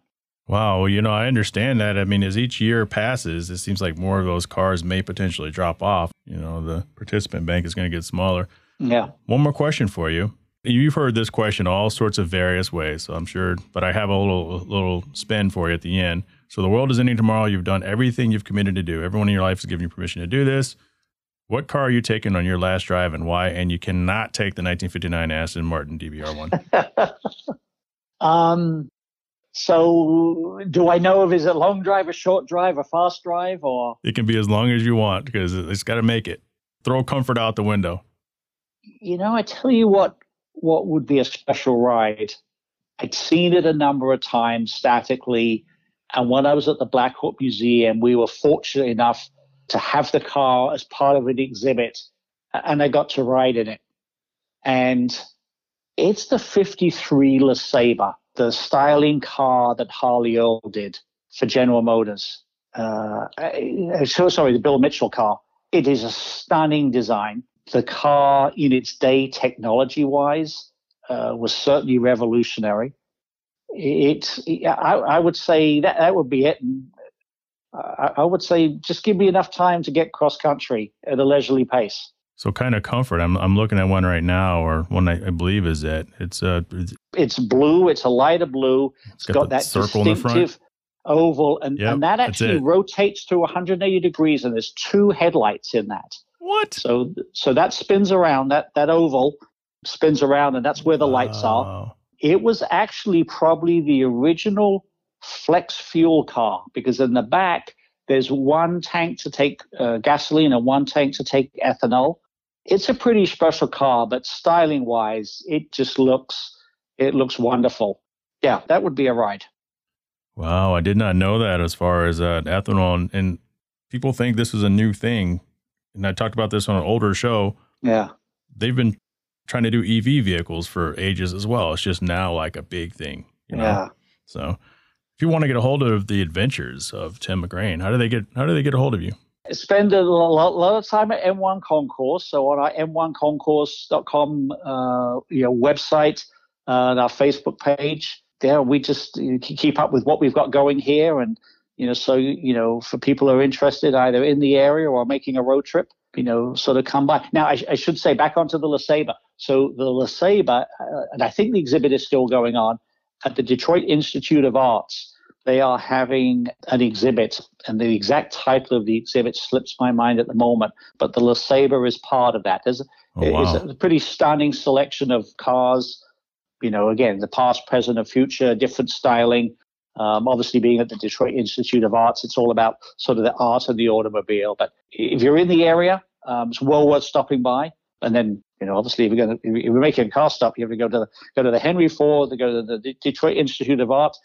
Wow. You know, I understand that. I mean, as each year passes, it seems like more of those cars may potentially drop off. You know, the participant bank is going to get smaller. Yeah. One more question for you. You've heard this question all sorts of various ways, so I'm sure, but I have a little little spin for you at the end. So the world is ending tomorrow. You've done everything you've committed to do. Everyone in your life has given you permission to do this. What car are you taking on your last drive and why? And you cannot take the 1959 Aston Martin DBR1. um, so do I know if is it long drive, a short drive, a fast drive, or? It can be as long as you want because it's got to make it. Throw comfort out the window. You know, I tell you what, what would be a special ride. I'd seen it a number of times statically. And when I was at the Blackhawk Museum, we were fortunate enough to have the car as part of an exhibit, and I got to ride in it. And it's the 53 LeSabre, the styling car that Harley Earl did for General Motors. Uh, so sorry, the Bill Mitchell car. It is a stunning design. The car, in its day, technology wise, uh, was certainly revolutionary. It, I, I, would say that that would be it. And I, I would say just give me enough time to get cross country at a leisurely pace. So kind of comfort. I'm I'm looking at one right now, or one I, I believe is it. It's a. Uh, it's blue. It's a lighter blue. it's, it's got, got that circle distinctive oval, and, yep, and that actually rotates to 180 degrees, and there's two headlights in that. What? So so that spins around. That that oval spins around, and that's where the lights are. It was actually probably the original flex fuel car because in the back there's one tank to take uh, gasoline and one tank to take ethanol. It's a pretty special car, but styling wise, it just looks it looks wonderful. Yeah, that would be a ride. Wow, I did not know that as far as uh, ethanol, and, and people think this is a new thing. And I talked about this on an older show. Yeah, they've been trying to do EV vehicles for ages as well. It's just now like a big thing. You know? Yeah. So if you want to get a hold of the adventures of Tim McGrane, how do they get how do they get a hold of you? Spend a lot, lot of time at M1 Concourse. So on our m1concourse.com uh, you know, website uh, and our Facebook page, there we just keep up with what we've got going here. And, you know, so, you know, for people who are interested either in the area or making a road trip, you know, sort of come by. Now, I, I should say back onto the LeSabre. So the LeSabre, uh, and I think the exhibit is still going on, at the Detroit Institute of Arts, they are having an exhibit, and the exact title of the exhibit slips my mind at the moment, but the LeSabre is part of that. There's oh, wow. it's a pretty stunning selection of cars. You know, again, the past, present, and future, different styling. Um, obviously, being at the Detroit Institute of Arts, it's all about sort of the art of the automobile. But if you're in the area, um, it's well worth stopping by. And then you know, obviously, if you're going to, if you're making a car stop, you have to go to the, go to the Henry Ford, to go to the Detroit Institute of Art,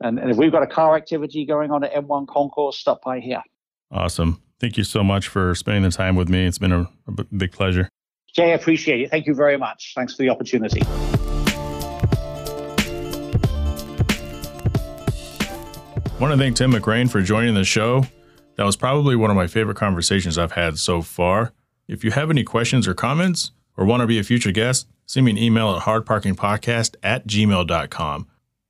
and, and if we've got a car activity going on at M1 Concourse, stop by here. Awesome. Thank you so much for spending the time with me. It's been a, a big pleasure. Jhae, I appreciate it. Thank you very much. Thanks for the opportunity. I want to thank Tim McGrane for joining the show. That was probably one of my favorite conversations I've had so far. If you have any questions or comments, or want to be a future guest, send me an email at hardparkingpodcast at gmail.com.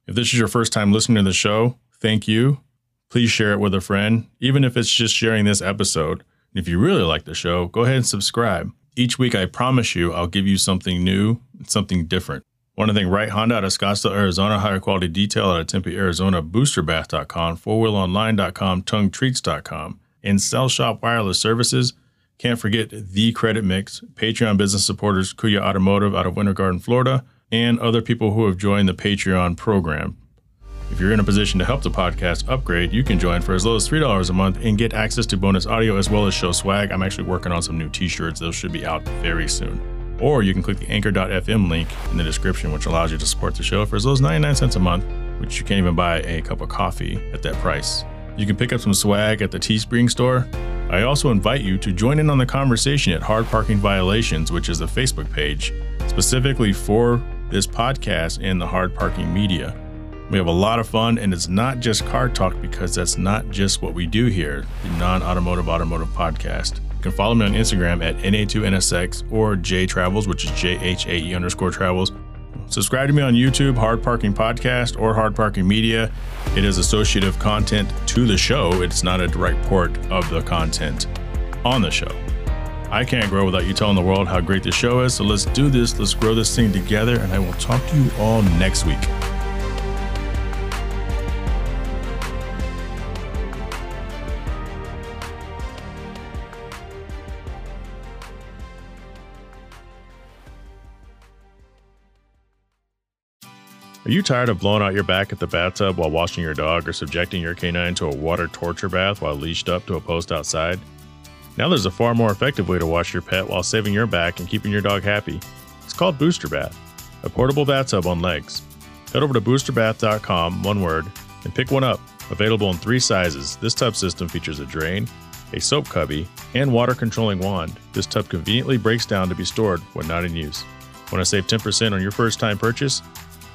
If this is your first time listening to the show, thank you. Please share it with a friend, even if it's just sharing this episode. And if you really like the show, go ahead and subscribe. Each week, I promise you, I'll give you something new, something different. Want to thank Right Honda out of Scottsdale, Arizona, higher quality detail out of Tempe, Arizona, boosterbath.com, fourwheelonline.com, tonguetreats.com, and Cell Shop Wireless Services – can't forget the Credit Mix, Patreon business supporters, Kuya Automotive out of Winter Garden, Florida, and other people who have joined the Patreon program. If you're in a position to help the podcast upgrade, you can join for as low as $3 a month and get access to bonus audio as well as show swag. I'm actually working on some new t shirts, those should be out very soon. Or you can click the anchor.fm link in the description, which allows you to support the show for as low as 99 cents a month, which you can't even buy a cup of coffee at that price. You can pick up some swag at the Teespring store. I also invite you to join in on the conversation at Hard Parking Violations, which is a Facebook page specifically for this podcast and the hard parking media. We have a lot of fun, and it's not just car talk because that's not just what we do here, the non automotive automotive podcast. You can follow me on Instagram at NA2NSX or Jhae Travels, which is J H A E underscore travels. Subscribe to me on YouTube, Hard Parking Podcast or Hard Parking Media. It is associative content to the show, it's not a direct port of the content on the show. I can't grow without you telling the world how great the show is, so let's do this, let's grow this thing together, and I will talk to you all next week. Are you tired of blowing out your back at the bathtub while washing your dog or subjecting your canine to a water torture bath while leashed up to a post outside? Now there's a far more effective way to wash your pet while saving your back and keeping your dog happy. It's called Booster Bath, a portable bathtub on legs. Head over to boosterbath.com, one word, and pick one up. Available in three sizes, this tub system features a drain, a soap cubby, and water controlling wand. This tub conveniently breaks down to be stored when not in use. Want to save 10% on your first time purchase?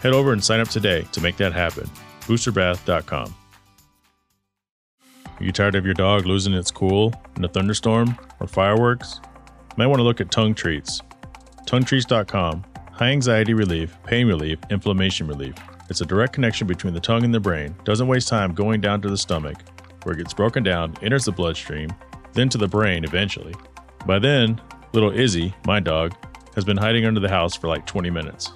Head over and sign up today to make that happen. Boosterbath.com. Are you tired of your dog losing its cool in a thunderstorm or fireworks? You might want to look at tongue treats. TongueTreats.com. High anxiety relief, pain relief, inflammation relief. It's a direct connection between the tongue and the brain. Doesn't waste time going down to the stomach, where it gets broken down, enters the bloodstream, then to the brain eventually. By then, little Izzy, my dog, has been hiding under the house for like 20 minutes.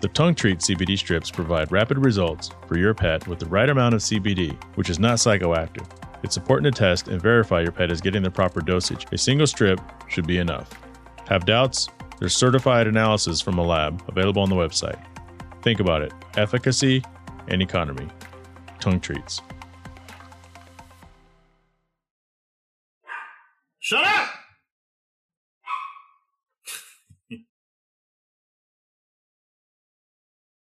The Tongue Treat CBD strips provide rapid results for your pet with the right amount of CBD, which is not psychoactive. It's important to test and verify your pet is getting the proper dosage. A single strip should be enough. Have doubts? There's certified analysis from a lab available on the website. Think about it efficacy and economy. Tongue Treats. Shut up!